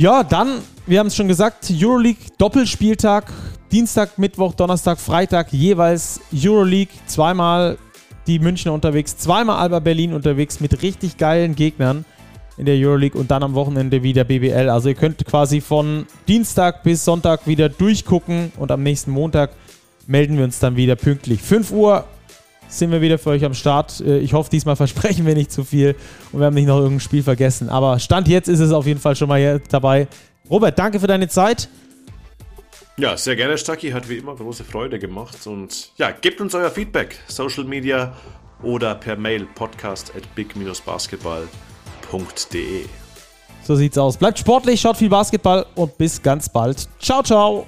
Speaker 1: Ja, dann, wir haben es schon gesagt, Euroleague Doppelspieltag. Dienstag, Mittwoch, Donnerstag, Freitag jeweils Euroleague. Zweimal die Münchner unterwegs, zweimal Alba Berlin unterwegs mit richtig geilen Gegnern in der Euroleague und dann am Wochenende wieder BBL. Also ihr könnt quasi von Dienstag bis Sonntag wieder durchgucken und am nächsten Montag melden wir uns dann wieder pünktlich. 5 Uhr sind wir wieder für euch am Start. Äh, ich hoffe, diesmal versprechen wir nicht zu viel und wir haben nicht noch irgendein Spiel vergessen. Aber Stand jetzt ist es auf jeden Fall schon mal hier dabei. Robert, danke für deine Zeit.
Speaker 2: Ja, sehr gerne, Stucky. Hat wie immer große Freude gemacht. Und ja, gebt uns euer Feedback. Social Media oder per Mail podcast at big-basketball.de.
Speaker 1: So sieht's aus. Bleibt sportlich, schaut viel Basketball und bis ganz bald. Ciao, ciao.